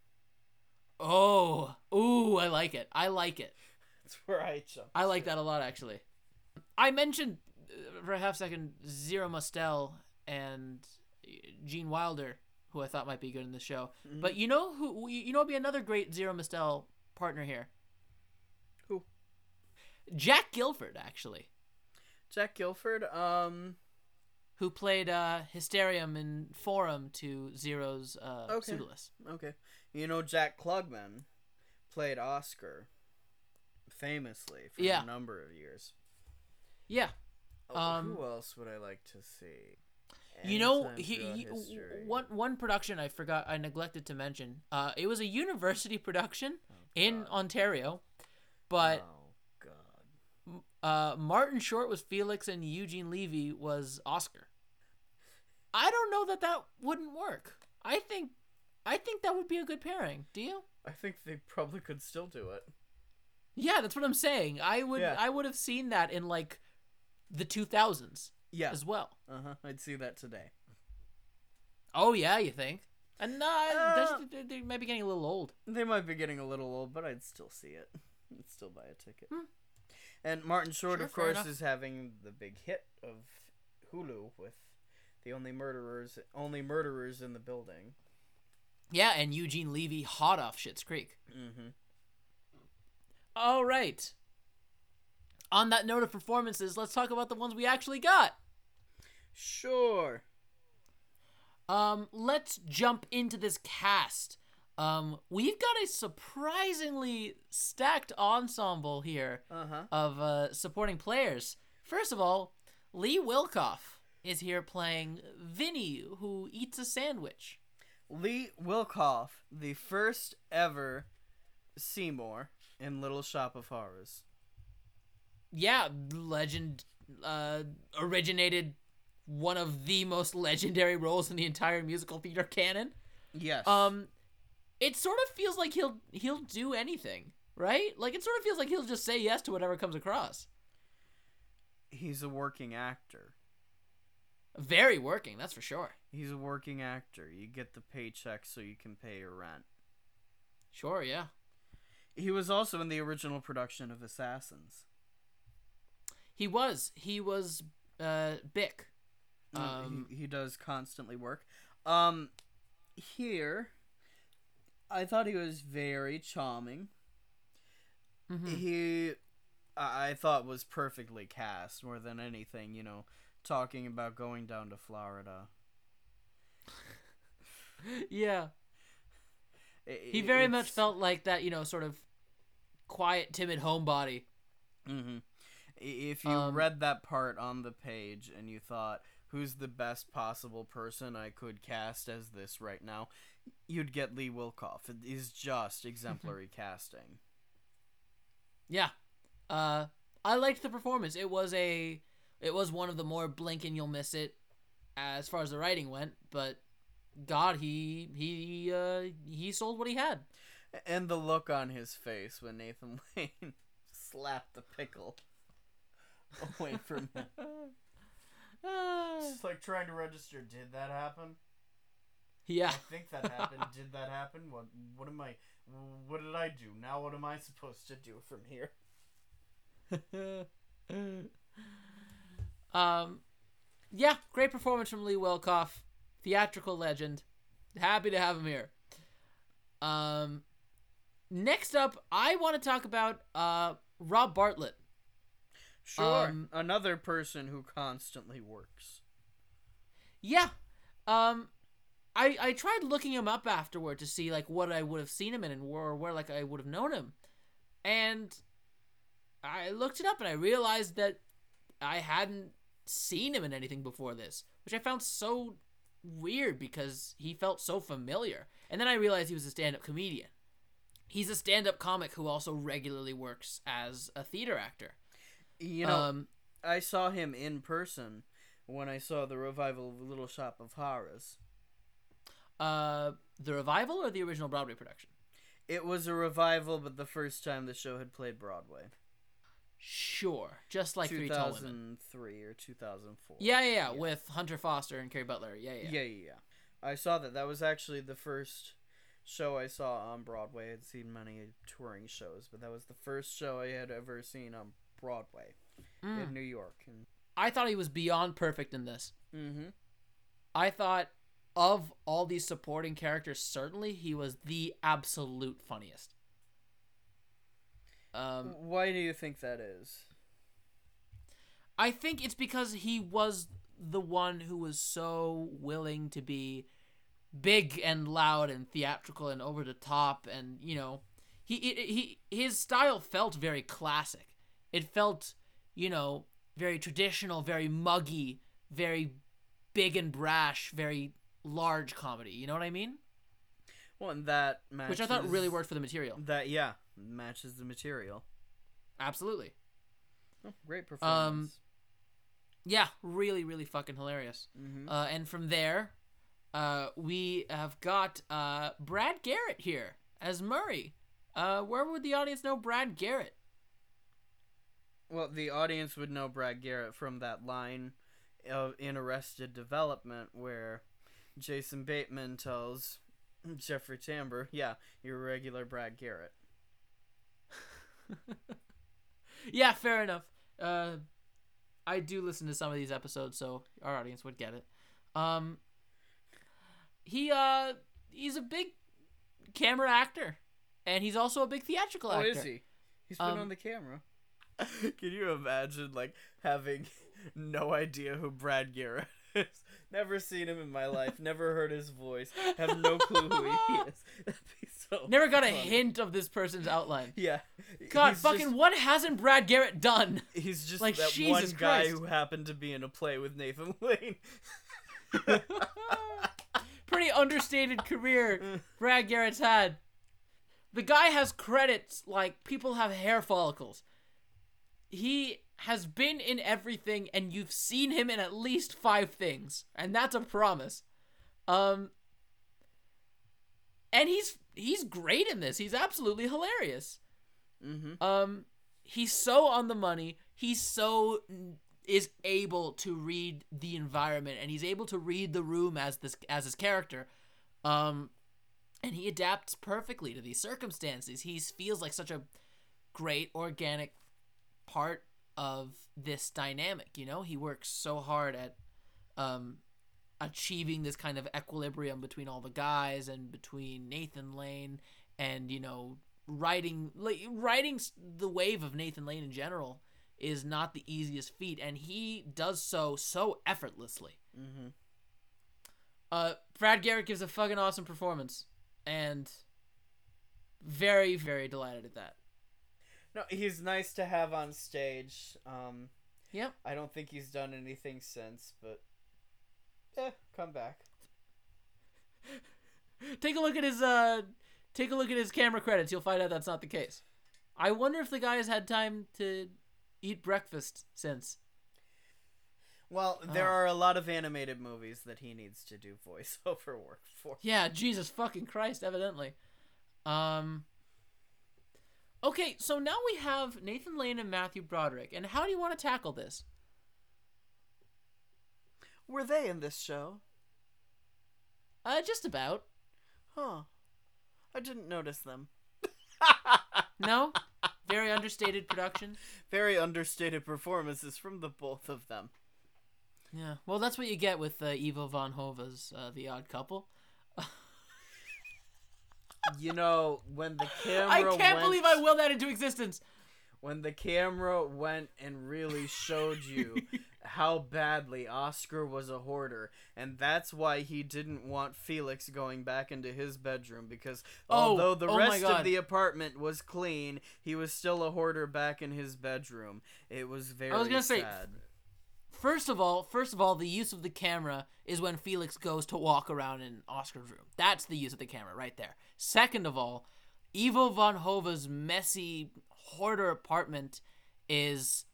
Oh, ooh, I like it. I like it. That's where I jump. I like that a lot, actually. I mentioned for a half second Zero Mostel and Gene Wilder, who I thought might be good in the show. Mhm. But you know who? You know, would be another great Zero Mostel partner here. Who? Jack Gilford, actually, Jack Gilford, um, who played uh, Hysterium in Forum to Zero's uh, Okay. Pseudolus. okay. You know, Jack Klugman played Oscar famously for Yeah. a number of years. Yeah, Um, who else would I like to see? you know, he, he, one one production I forgot, I neglected to mention. Uh, it was a university production in Ontario, but oh God. uh, Martin Short was Felix and Eugene Levy was Oscar. I don't know that that wouldn't work. I think, I think that would be a good pairing. Do you? I think they probably could still do it. Yeah, that's what I'm saying. I would, Yeah. I would have seen that in like the 2000s Yeah. as well. Uh huh. I'd see that today. Oh yeah, you think? And no, Uh, they they might be getting a little old. They might be getting a little old, but I'd still see it. I'd still buy a ticket. Hmm. And Martin Short, Sure, of course, is having the big hit of Hulu with the only murderers, only murderers in the building. Yeah, and Eugene Levy hot off Schitt's Creek. Mm-hmm. All right. On that note of performances, let's talk about the ones we actually got. Sure. Um, let's jump into this cast. Um, we've got a surprisingly stacked ensemble here Uh huh. of uh, supporting players. First of all, Lee Wilkoff is here playing Vinny, who eats a sandwich. Lee Wilkoff, the first ever Seymour in Little Shop of Horrors. Yeah, legend uh, originated one of the most legendary roles in the entire musical theater canon. Yes. Um, it sort of feels like he'll he'll do anything, right? Like it sort of feels like he'll just say yes to whatever comes across. he's a working actor. Very working, that's for sure. He's a working actor. You get the paycheck so you can pay your rent. Sure, yeah. He was also in the original production of Assassins. He was. He was uh Bick. Uh, Um, he, he does constantly work. Um, here, I thought he was very charming. mhm. He I, I thought was perfectly cast more than anything. You know, talking about going down to Florida. yeah. I- He very much felt like that, you know, sort of quiet, timid homebody. Mm-hmm. If you Um, read that part on the page and you thought, "Who's the best possible person I could cast as this right now?" you'd get Lee Wilkoff. It is just exemplary casting. Yeah. Uh I liked the performance. It was a it was one of the more blink and you'll miss it as far as the writing went, but god, he he uh he sold what he had. And the look on his face when Nathan Lane slapped the pickle away from him. It's like trying to register. Did that happen? yeah. I think that happened. Did that happen? What? What am I? What did I do? Now what am I supposed to do from here? um yeah, great performance from Lee Wilkoff, theatrical legend. Happy to have him here. Um next up, I want to talk about uh Rob Bartlett. Sure. Um, Another person who constantly works. Yeah. Um I I tried looking him up afterward to see like what I would have seen him in and where where like I would have known him. And I looked it up and I realized that I hadn't seen him in anything before this, which I found so weird because he felt so familiar. And then I realized he was a stand-up comedian. He's a stand-up comic who also regularly works as a theater actor. You know, um I saw him in person when I saw the revival of Little Shop of Horrors. uh the revival or the original Broadway production? It was a revival, but the first time the show had played Broadway. Sure, just like Three Tall Women. 2003 or 2004. Yeah, yeah, yeah, with Hunter Foster and Kerry Butler. Yeah, yeah. Yeah, yeah, yeah. I saw that. That was actually the first show I saw on Broadway. I'd seen many touring shows, but that was the first show I had ever seen on Broadway Mm. in New York. And I thought he was beyond perfect in this. mm-hmm. I thought of all these supporting characters, certainly he was the absolute funniest. Um, Why do you think that is? I think it's because he was the one who was so willing to be big and loud and theatrical and over the top and you know he he, he his style felt very classic. It felt, you know, very traditional, very muggy, very big and brash, very large comedy. You know what I mean? Well, and that matches, Which I thought really worked for the material. That yeah matches the material. Absolutely. Oh, great performance. Yeah, really, really fucking hilarious. mm-hmm. Uh, and from there, uh, we have got uh, Brad Garrett here as Murray. Uh, where would the audience know Brad Garrett? Well, the audience would know Brad Garrett from that line of in Arrested Development where Jason Bateman tells Jeffrey Tambor, "Yeah, you're a regular Brad Garrett." yeah, fair enough. Uh, I do listen to some of these episodes, so our audience would get it. Um, he uh, he's a big camera actor, and he's also a big theatrical Oh, actor. is he? He's been Um, on the camera. Can you imagine like having no idea who Brad Garrett is? Never seen him in my life. Never heard his voice. Have no clue who he is. That'd be so. Never got a hint of this person's outline. Yeah. God, He's fucking just- what hasn't Brad Garrett done? He's just Like, that Jesus one guy Christ. who happened to be in a play with Nathan Lane. Pretty understated career Brad Garrett's had. The guy has credits like people have hair follicles. He has been in everything and you've seen him in at least 5 things, and that's a promise. Um and he's he's great in this. He's absolutely hilarious. mm-hmm. Um, he's so on the money. He's so is able to read the environment, and he's able to read the room as this as his character. Um, and he adapts perfectly to these circumstances. He feels like such a great organic part of this dynamic. You know, he works so hard at um achieving this kind of equilibrium between all the guys and between Nathan Lane and you know riding like riding the wave of Nathan Lane in general is not the easiest feat, and he does so so effortlessly. Mm-hmm. Uh, Brad Garrett gives a fucking awesome performance, and very very delighted at that. No, he's nice to have on stage. Um, Yep. I don't think he's done anything since, but eh, come back. Take a look at his uh, take a look at his camera credits. You'll find out that's not the case. I wonder if the guy has had time to eat breakfast since. Well, there Oh. are a lot of animated movies that he needs to do voiceover work for. Yeah, Jesus fucking Christ, evidently. Um Okay, so now we have Nathan Lane and Matthew Broderick. And how do you want to tackle this? Were they in this show? Uh just about. Huh. I didn't notice them. No? Very understated production. Very understated performances from the both of them. Yeah. Well, that's what you get with uh, Ivo van Hove's uh, The Odd Couple. You know, when the camera I can't went, believe I willed that into existence. when the camera went and really showed you how badly Oscar was a hoarder, and that's why he didn't want Felix going back into his bedroom because Oh, although the oh rest of the apartment was clean, he was still a hoarder back in his bedroom. It was very I was gonna say, sad. First of all, first of all, the use of the camera is when Felix goes to walk around in Oscar's room. That's the use of the camera right there. Second of all, Ivo van Hove's messy hoarder apartment is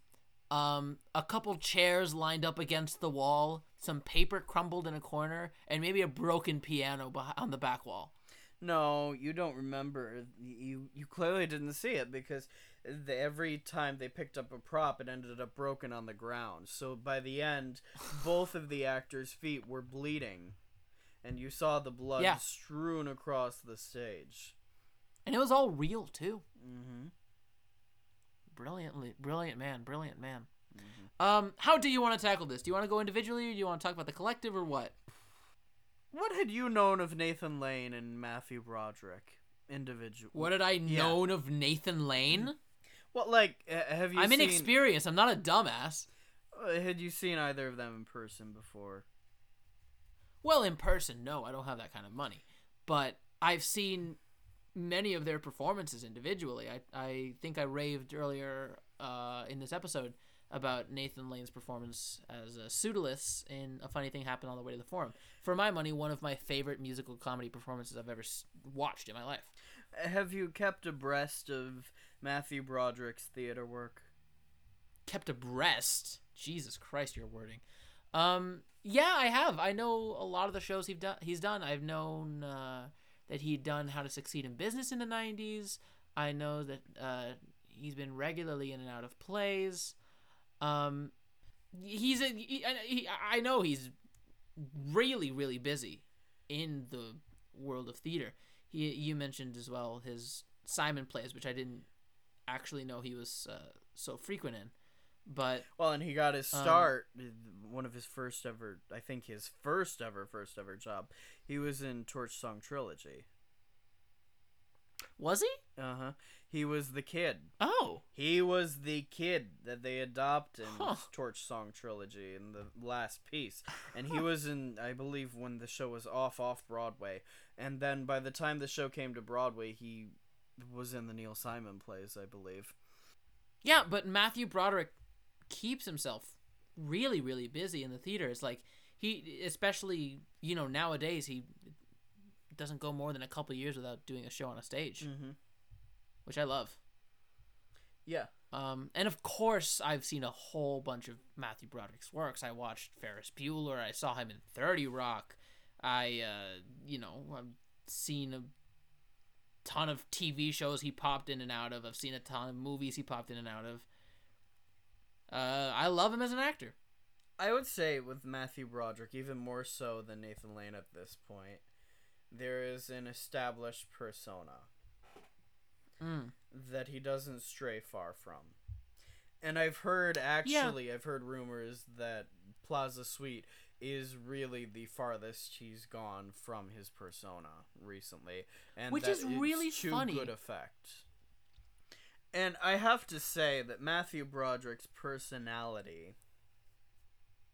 um, a couple chairs lined up against the wall, some paper crumbled in a corner, and maybe a broken piano on the back wall. No, you don't remember. You you clearly didn't see it because the, every time they picked up a prop, it ended up broken on the ground. So by the end, both of the actors' feet were bleeding, and you saw the blood Yeah. strewn across the stage. And it was all real too. Mm-hmm. Brilliantly, brilliant man, brilliant man. Um, how do you want to tackle this? Do you want to go individually, or do you want to talk about the collective, or what? What had you known of Nathan Lane and Matthew Broderick individual? What had I Yeah. known of Nathan Lane? What like have you? I'm seen, inexperienced. I'm not a dumbass. uh, Had you seen either of them in person before? Well, in person, no, I don't have that kind of money. But I've seen many of their performances individually. I, I think I raved earlier uh, in this episode about Nathan Lane's performance as a Pseudolus in A Funny Thing Happened on the Way to the Forum. For my money, one of my favorite musical comedy performances I've ever s- watched in my life. Have you kept abreast of Matthew Broderick's theater work? kept abreast. Jesus Christ, your wording. Um, yeah, I have. I know a lot of the shows he's done. He's done. I've known uh, that he'd done How to Succeed in Business in the '90s. I know that uh, he's been regularly in and out of plays. Um, he's a, he, he, I know he's really, really busy in the world of theater. He, you mentioned as well his Simon plays, which I didn't actually know he was uh, so frequent in. But Well, and he got his Um, start. one of his first ever, I think his first ever, first ever job. He was in Torch Song Trilogy. was he? Uh huh. He was the kid. Oh, He was the kid that they adopt in Huh. Torch Song Trilogy in the last piece. And he was in, I believe, when the show was off off Broadway. And then by the time the show came to Broadway, he was in the Neil Simon plays, I believe. yeah. But Matthew Broderick keeps himself really, really busy in the theater. It's like he, especially you know nowadays, he doesn't go more than a couple years without doing a show on a stage, Mm-hmm. which I love. Yeah. Um, and of course, I've seen a whole bunch of Matthew Broderick's works. I watched Ferris Bueller. I saw him in Thirty Rock. I, uh, you know, I've seen a ton of TV shows he popped in and out of. I've seen a ton of movies he popped in and out of. Uh, I love him as an actor. I would say with Matthew Broderick, even more so than Nathan Lane at this point, there is an established persona Mm. that he doesn't stray far from. And I've heard actually, I've heard rumors that Plaza Suite is really the farthest he's gone from his persona recently, and Which that is really to funny. good effect. And I have to say that Matthew Broderick's personality,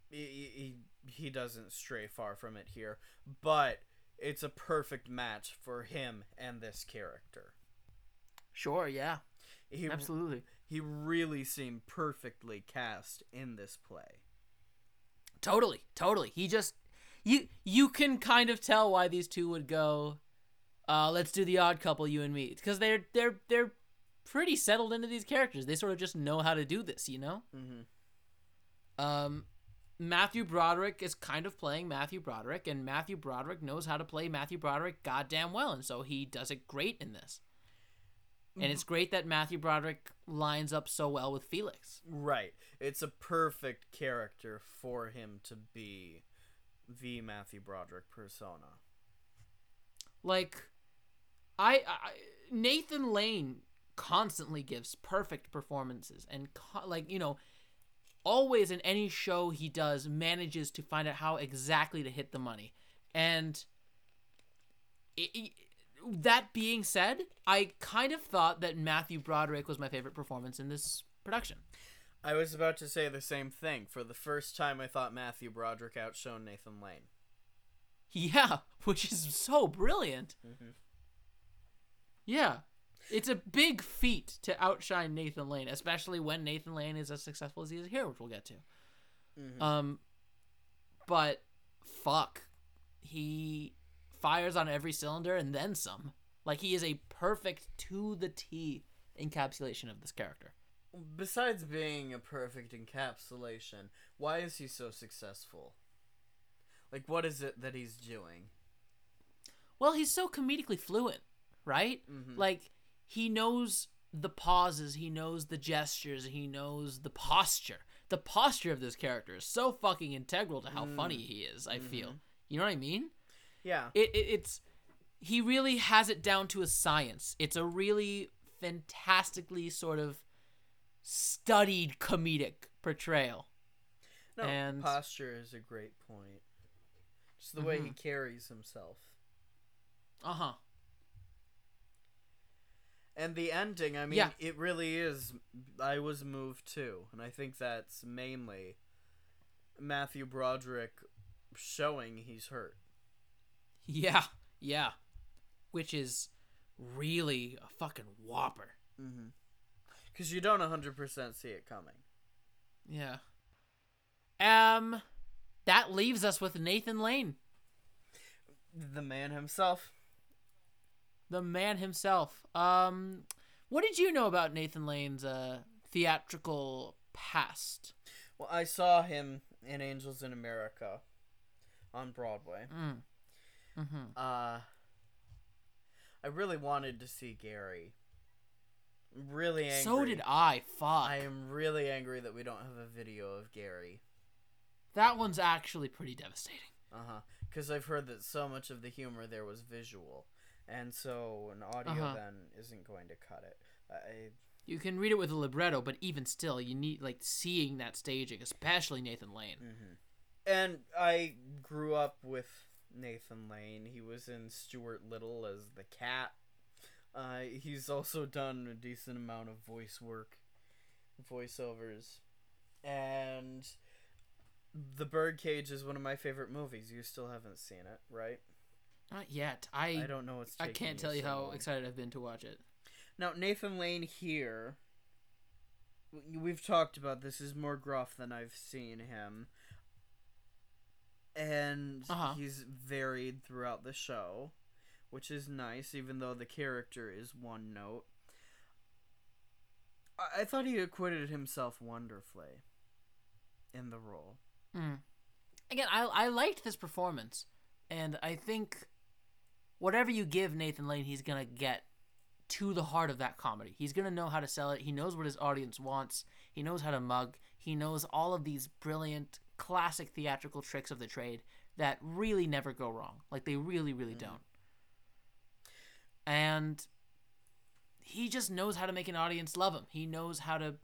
he, he he doesn't stray far from it here, but it's a perfect match for him and this character. Sure, yeah, He absolutely. he really seemed perfectly cast in this play. Totally, totally. He just you you can kind of tell why these two would go. Uh, let's do the odd couple, you and me, because they're they're they're pretty settled into these characters. They sort of just know how to do this, you know. Mm-hmm. Um, Matthew Broderick is kind of playing Matthew Broderick, and Matthew Broderick knows how to play Matthew Broderick goddamn well, and so he does it great in this. And it's mm-hmm. great that Matthew Broderick lines up so well with Felix. Right. It's a perfect character for him to be the Matthew Broderick persona. Like, I, I Nathan Lane constantly gives perfect performances, and co- like you know, always in any show he does manages to find out how exactly to hit the money. And i i that being said, I kind of thought that Matthew Broderick was my favorite performance in this production. I was about to say the same thing. For the first time, I thought Matthew Broderick outshone Nathan Lane. Yeah, which is so brilliant. Mhm. Yeah. It's a big feat to outshine Nathan Lane, especially when Nathan Lane is as successful as he is here, which we'll get to. Mhm. Um but fuck. He fires on every cylinder and then some. Like he is a perfect to the T encapsulation of this character. Besides being a perfect encapsulation, why is he so successful? Like, what is it that he's doing? Well, he's so comedically fluent, right? Mhm. Like he knows the pauses, he knows the gestures, he knows the posture. The posture of this character is so fucking integral to how Mm. funny he is. I feel. Mhm. You know what I mean? Yeah. It, it it's he really has it down to a science. It's a really fantastically sort of studied comedic portrayal. No, and- posture is a great point. Just the way he Mhm. carries himself. Uh huh. And the ending, I mean, Yeah. it really is. I was moved too. And I think that's mainly Matthew Broderick showing he's hurt. Yeah, yeah. Which is really a fucking whopper. Mm-hmm. Because you don't 100% see it coming. Yeah. Um, that leaves us with Nathan Lane, The man himself. the man himself. Um, what did you know about Nathan Lane's uh, theatrical past? Well, I saw him in Angels in America on Broadway. Mm. Mm-hmm. Uh, I really wanted to see Gary. I'm really angry. So did I. Fuck. I am really angry that we don't have a video of Gary. That one's actually pretty devastating. Uh huh. Because I've heard that so much of the humor there was visual, and so an audio Uh-huh. then isn't going to cut it. I You can read it with a libretto, but even still, you need like seeing that staging, especially Nathan Lane. hmm And I grew up with Nathan Lane. He was in Stuart Little as the cat. Uh, he's also done a decent amount of voice work, voiceovers, and The Birdcage is one of my favorite movies. You still haven't seen it, right? Not yet. I I don't know what's. I can't tell you so how long. excited I've been to watch it. Now, Nathan Lane here, we've talked about this, is more gruff than I've seen him. And Uh-huh. he's varied throughout the show, which is nice, even though the character is one note. I, I thought he acquitted himself wonderfully in the role. Mm. Again, I I liked this performance, and I think whatever you give Nathan Lane, he's gonna get to the heart of that comedy. He's gonna know how to sell it. He knows what his audience wants. He knows how to mug. He knows all of these brilliant classic theatrical tricks of the trade that really never go wrong. Like they really, really don't. And he just knows how to make an audience love him. He knows how to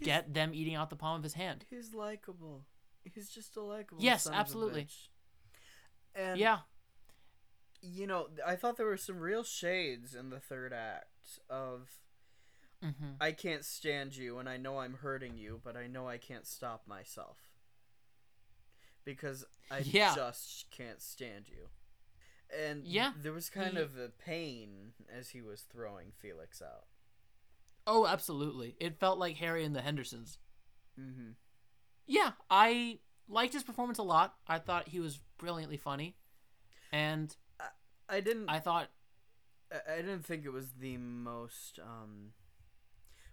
get them eating out the palm of his hand. He's likable. He's just a likable. Yes, son of a absolutely. And yeah. you know, I thought there were some real shades in the third act of Mm-hmm. I can't stand you and I know I'm hurting you, but I know I can't stop myself. Because I Yeah. just can't stand you. And Yeah, there was kind he- of a pain as he was throwing Felix out. Oh, absolutely. It felt like Harry and the Hendersons. Mm-hmm. Yeah, I liked his performance a lot. I thought he was brilliantly funny, and I didn't. I thought I, I didn't think it was the most um,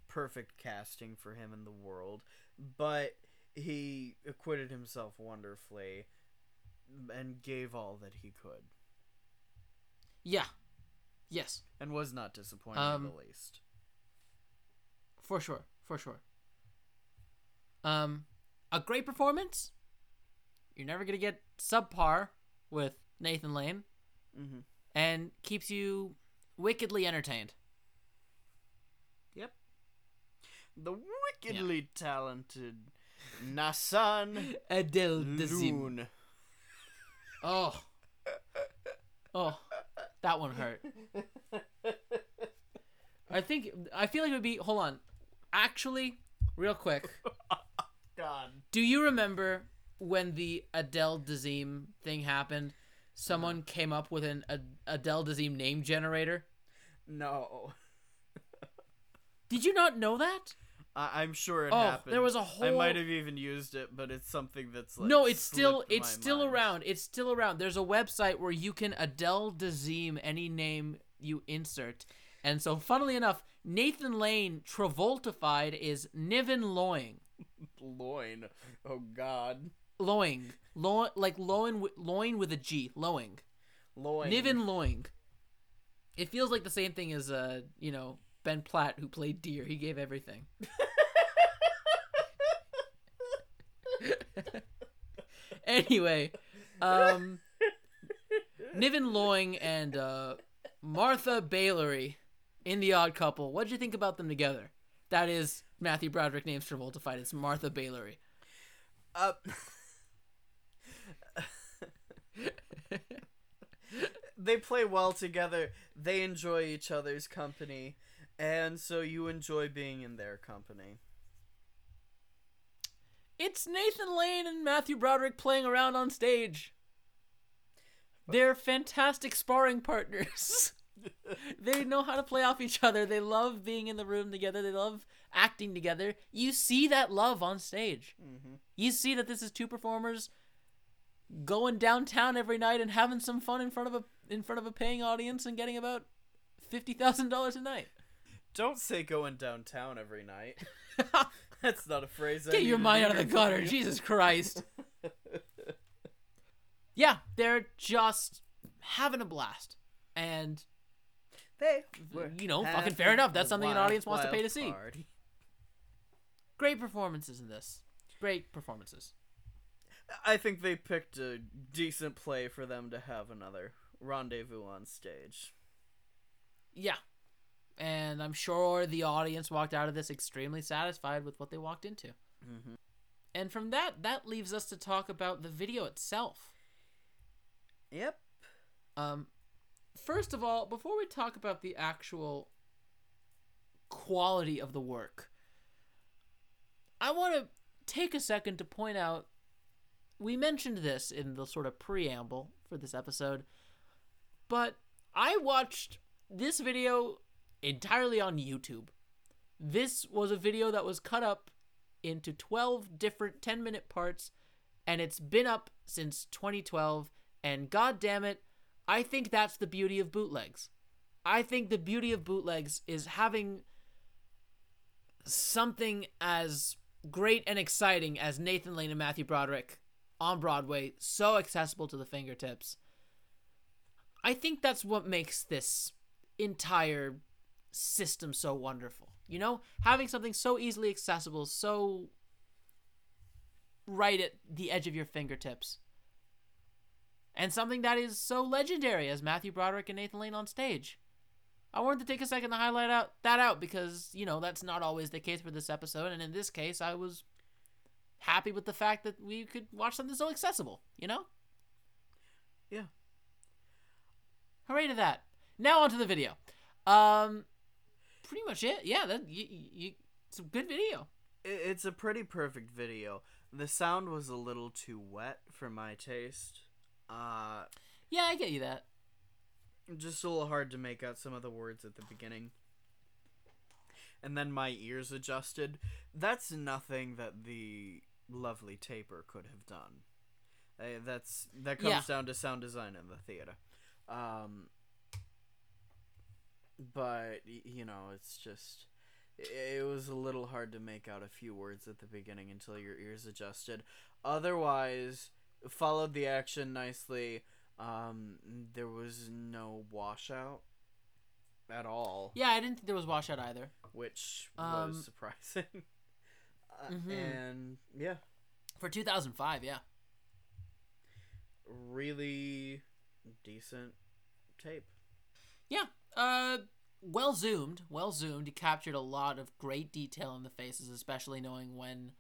perfect casting for him in the world, but he acquitted himself wonderfully and gave all that he could, yeah, yes, and was not disappointed Um, in the least. for sure, for sure. Um, a great performance. You're never gonna get subpar with Nathan Lane, Mm-hmm. and keeps you wickedly entertained. Yep. The wickedly talented Nassan Adele Loon. Oh. Oh, that one hurt. I think I feel like it would be. Hold on, actually, real quick. God. Do you remember when the Adele Dazeem thing happened? Someone came up with an Ad- Adele Dazeem name generator. No. Did you not know that? I- I'm sure it Oh, happened. there was a I whole. I might have even used it, but it's something that's like no, it's still it's still mind. around. It's still around. There's a website where you can Adele Dazeem any name you insert. And so funnily enough, Nathan Lane Travoltified is Niven Loing. Loin. Oh God. Loing. Lo- like Loin Loin with a G. Loing. Loin. Niven Loing. It feels like the same thing as uh, you know, Ben Platt who played Deer. He gave everything. anyway, um Niven Loing and uh Martha Bailery in The Odd Couple. What'd you think about them together? That is Matthew Broderick names Travoltified. It's Martha Bailery. Uh, they play well together. They enjoy each other's company, and so you enjoy being in their company. It's Nathan Lane and Matthew Broderick playing around on stage. They're fantastic sparring partners. they know how to play off each other. They love being in the room together. They love acting together. You see that love on stage. Mm-hmm. You see that this is two performers going downtown every night and having some fun in front of a in front of a paying audience and getting about fifty thousand dollars a night. Don't say going downtown every night. That's not a phrase. I Get your mind out of the gutter. Jesus Christ. yeah, they're just having a blast. And They were You know, fucking fair enough. That's a something an audience wants to pay to see. party. great performances in this. Great performances. I think they picked a decent play for them to have another rendezvous on stage. Yeah. And I'm sure the audience walked out of this extremely satisfied with what they walked into. Mm-hmm. And from that, that leaves us to talk about the video itself. Yep. Um, first of all, before we talk about the actual quality of the work, I want to take a second to point out we mentioned this in the sort of preamble for this episode, but I watched this video entirely on YouTube. This was a video that was cut up into 12 different 10 minute parts, and it's been up since 2012. And god damn it, I think that's the beauty of bootlegs. I think the beauty of bootlegs is having something as great and exciting as Nathan Lane and Matthew Broderick on Broadway, so accessible to the fingertips. I think that's what makes this entire system so wonderful. You know, having something so easily accessible, so right at the edge of your fingertips. And something that is so legendary as Matthew Broderick and Nathan Lane on stage. I wanted to take a second to highlight out that out because, you know, that's not always the case for this episode, and in this case I was happy with the fact that we could watch something so accessible. You know. Yeah. Hooray to that! Now onto the video. Um, pretty much it. Yeah, that you, you some good video. It's a pretty perfect video. The sound was a little too wet for my taste. Uh, Yeah, I get you that. just a little hard to make out some of the words at the beginning. And then my ears adjusted. That's nothing that the lovely taper could have done. Uh, that's that comes Yeah. down to sound design in the theater. Um, but you know, it's just it, was a little hard to make out a few words at the beginning until your ears adjusted. Otherwise, followed the action nicely. Um, there was no washout at all, Yeah, I didn't think there was washout either. which Um, was surprising. uh, Mhm. And yeah, For 2005, yeah. really decent tape. Yeah. Uh well zoomed, well zoomed. You captured a lot of great detail in the faces, especially knowing when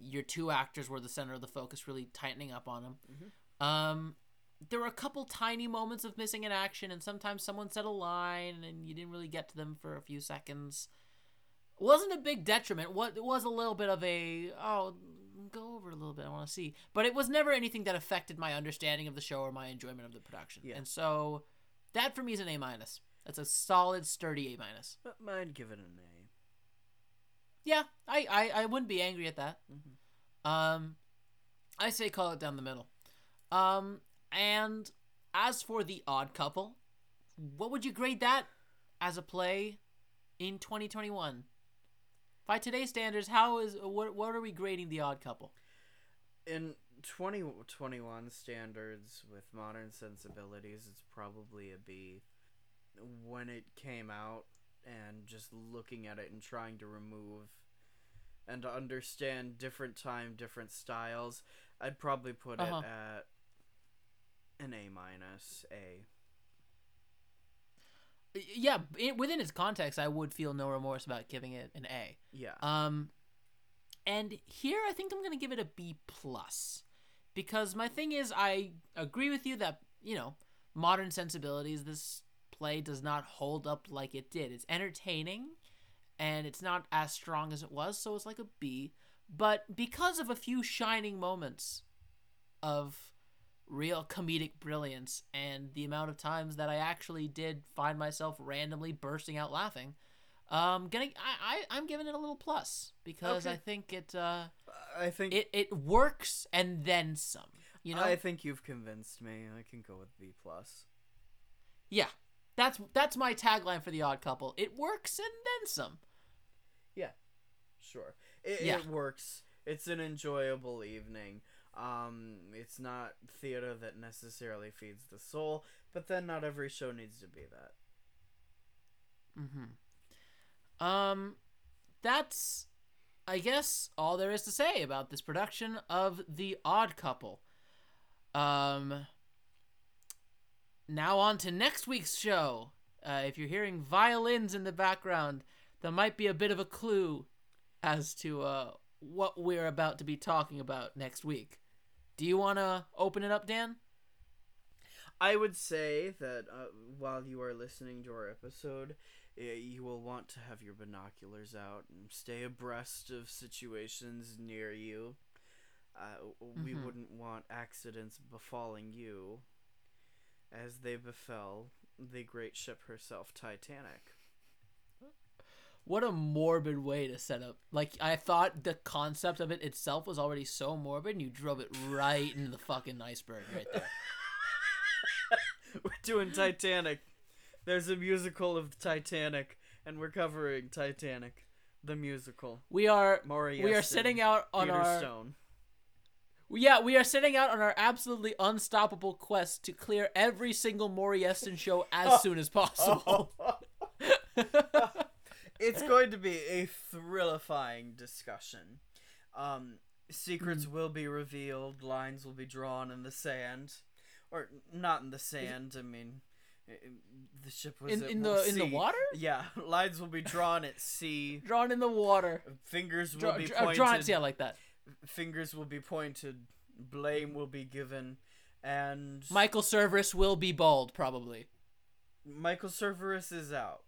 your two actors were the center of the focus, really tightening up on them. Mhm. Um there were a couple tiny moments of missing in action, and sometimes someone said a line and you didn't really get to them for a few seconds. It wasn't a big detriment. What it was a little bit of a oh go over a little bit. I want to see, but it was never anything that affected my understanding of the show or my enjoyment of the production. Yeah. And so that for me is an A minus. That's a solid, sturdy A minus. But I'd give it an A. Yeah, I, I I wouldn't be angry at that. Mhm. Um, I say call it down the middle. Um, and as for the Odd Couple, what would you grade that as a play in 2021? By today's standards, how is what what are we grading the Odd Couple? In 2021 standards with modern sensibilities, it's probably a B. When it came out, and just looking at it and trying to remove and to understand different time, different styles, I'd probably put Uh-huh. it at an A minus A. Yeah, it, within its context, I would feel no remorse about giving it an A. Yeah. Um, and here I think I'm gonna give it a B plus, because my thing is I agree with you that you know modern sensibilities this play does not hold up like it did. It's entertaining, and it's not as strong as it was, so it's like a B. But because of a few shining moments of real comedic brilliance and the amount of times that I actually did find myself randomly bursting out laughing, um, gonna I, I I'm giving it a little plus because Okay. I think it uh I think it it works and then some. You know, I think you've convinced me. I can go with B plus. yeah, that's that's my tagline for the Odd Couple. It works and then some. Yeah, sure. It, Yeah. it works. It's an enjoyable evening. Um, it's not theater that necessarily feeds the soul, but then not every show needs to be that. Mm-hmm. Um, that's, I guess, all there is to say about this production of The Odd Couple. Um, now on to next week's show. Uh, if you're hearing violins in the background, that might be a bit of a clue as to uh, what we're about to be talking about next week. Do you want to open it up, Dan? I would say that uh, while you are listening to our episode, you will want to have your binoculars out and stay abreast of situations near you. Uh, we Mhm. wouldn't want accidents befalling you as they befell the great ship herself, Titanic. What a morbid way to set up. Like I thought the concept of it itself was already so morbid, and you drove it right into the fucking iceberg right there. we're doing Titanic. There's a musical of Titanic, and we're covering Titanic, the musical. We are Maury we are setting out on Peter our Stone. yeah we are setting out on our absolutely unstoppable quest to clear every single Maury Yeston show as soon as possible. it's going to be a thrillifying discussion. Um, secrets will be revealed. Lines will be drawn in the sand, or not in the sand. I mean, the ship was in at in the in the water, Yeah, lines will be drawn at sea. drawn in the water, Fingers will Draw, be pointed. drawn. Yeah, like that. fingers will be pointed, blame will be given, and Michael Cerveris will be bald, probably. Michael Cerveris is out.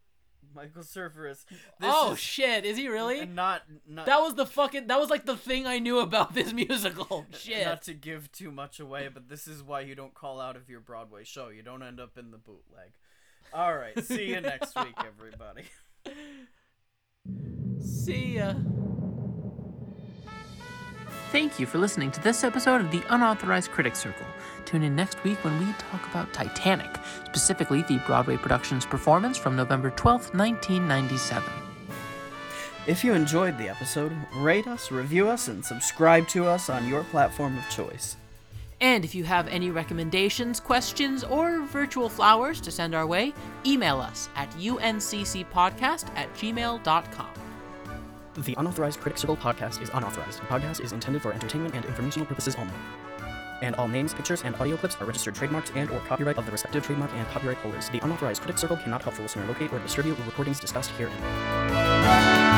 Michael Cerveris. This oh is- shit, is he really? not not That was the fucking. That was like the thing I knew about this musical. Shit. not to give too much away, but this is why you don't call out of your Broadway show. You don't end up in the bootleg. All right, see you next week, everybody. See ya. Thank you for listening to this episode of the Unauthorized Critics Circle. Tune in next week when we talk about Titanic, specifically the Broadway production's performance from November 12th, 1997. If you enjoyed the episode, rate us, review us, and subscribe to us on your platform of choice. And if you have any recommendations, questions, or virtual flowers to send our way, email us at unccpodcast at gmail.com. The Unauthorized Critics Circle podcast is unauthorized. The podcast is intended for entertainment and informational purposes only. And all names, pictures, and audio clips are registered trademarks and or copyright of the respective trademark and copyright holders. The Unauthorized Critics Circle cannot help the listener locate or distribute the recordings discussed herein.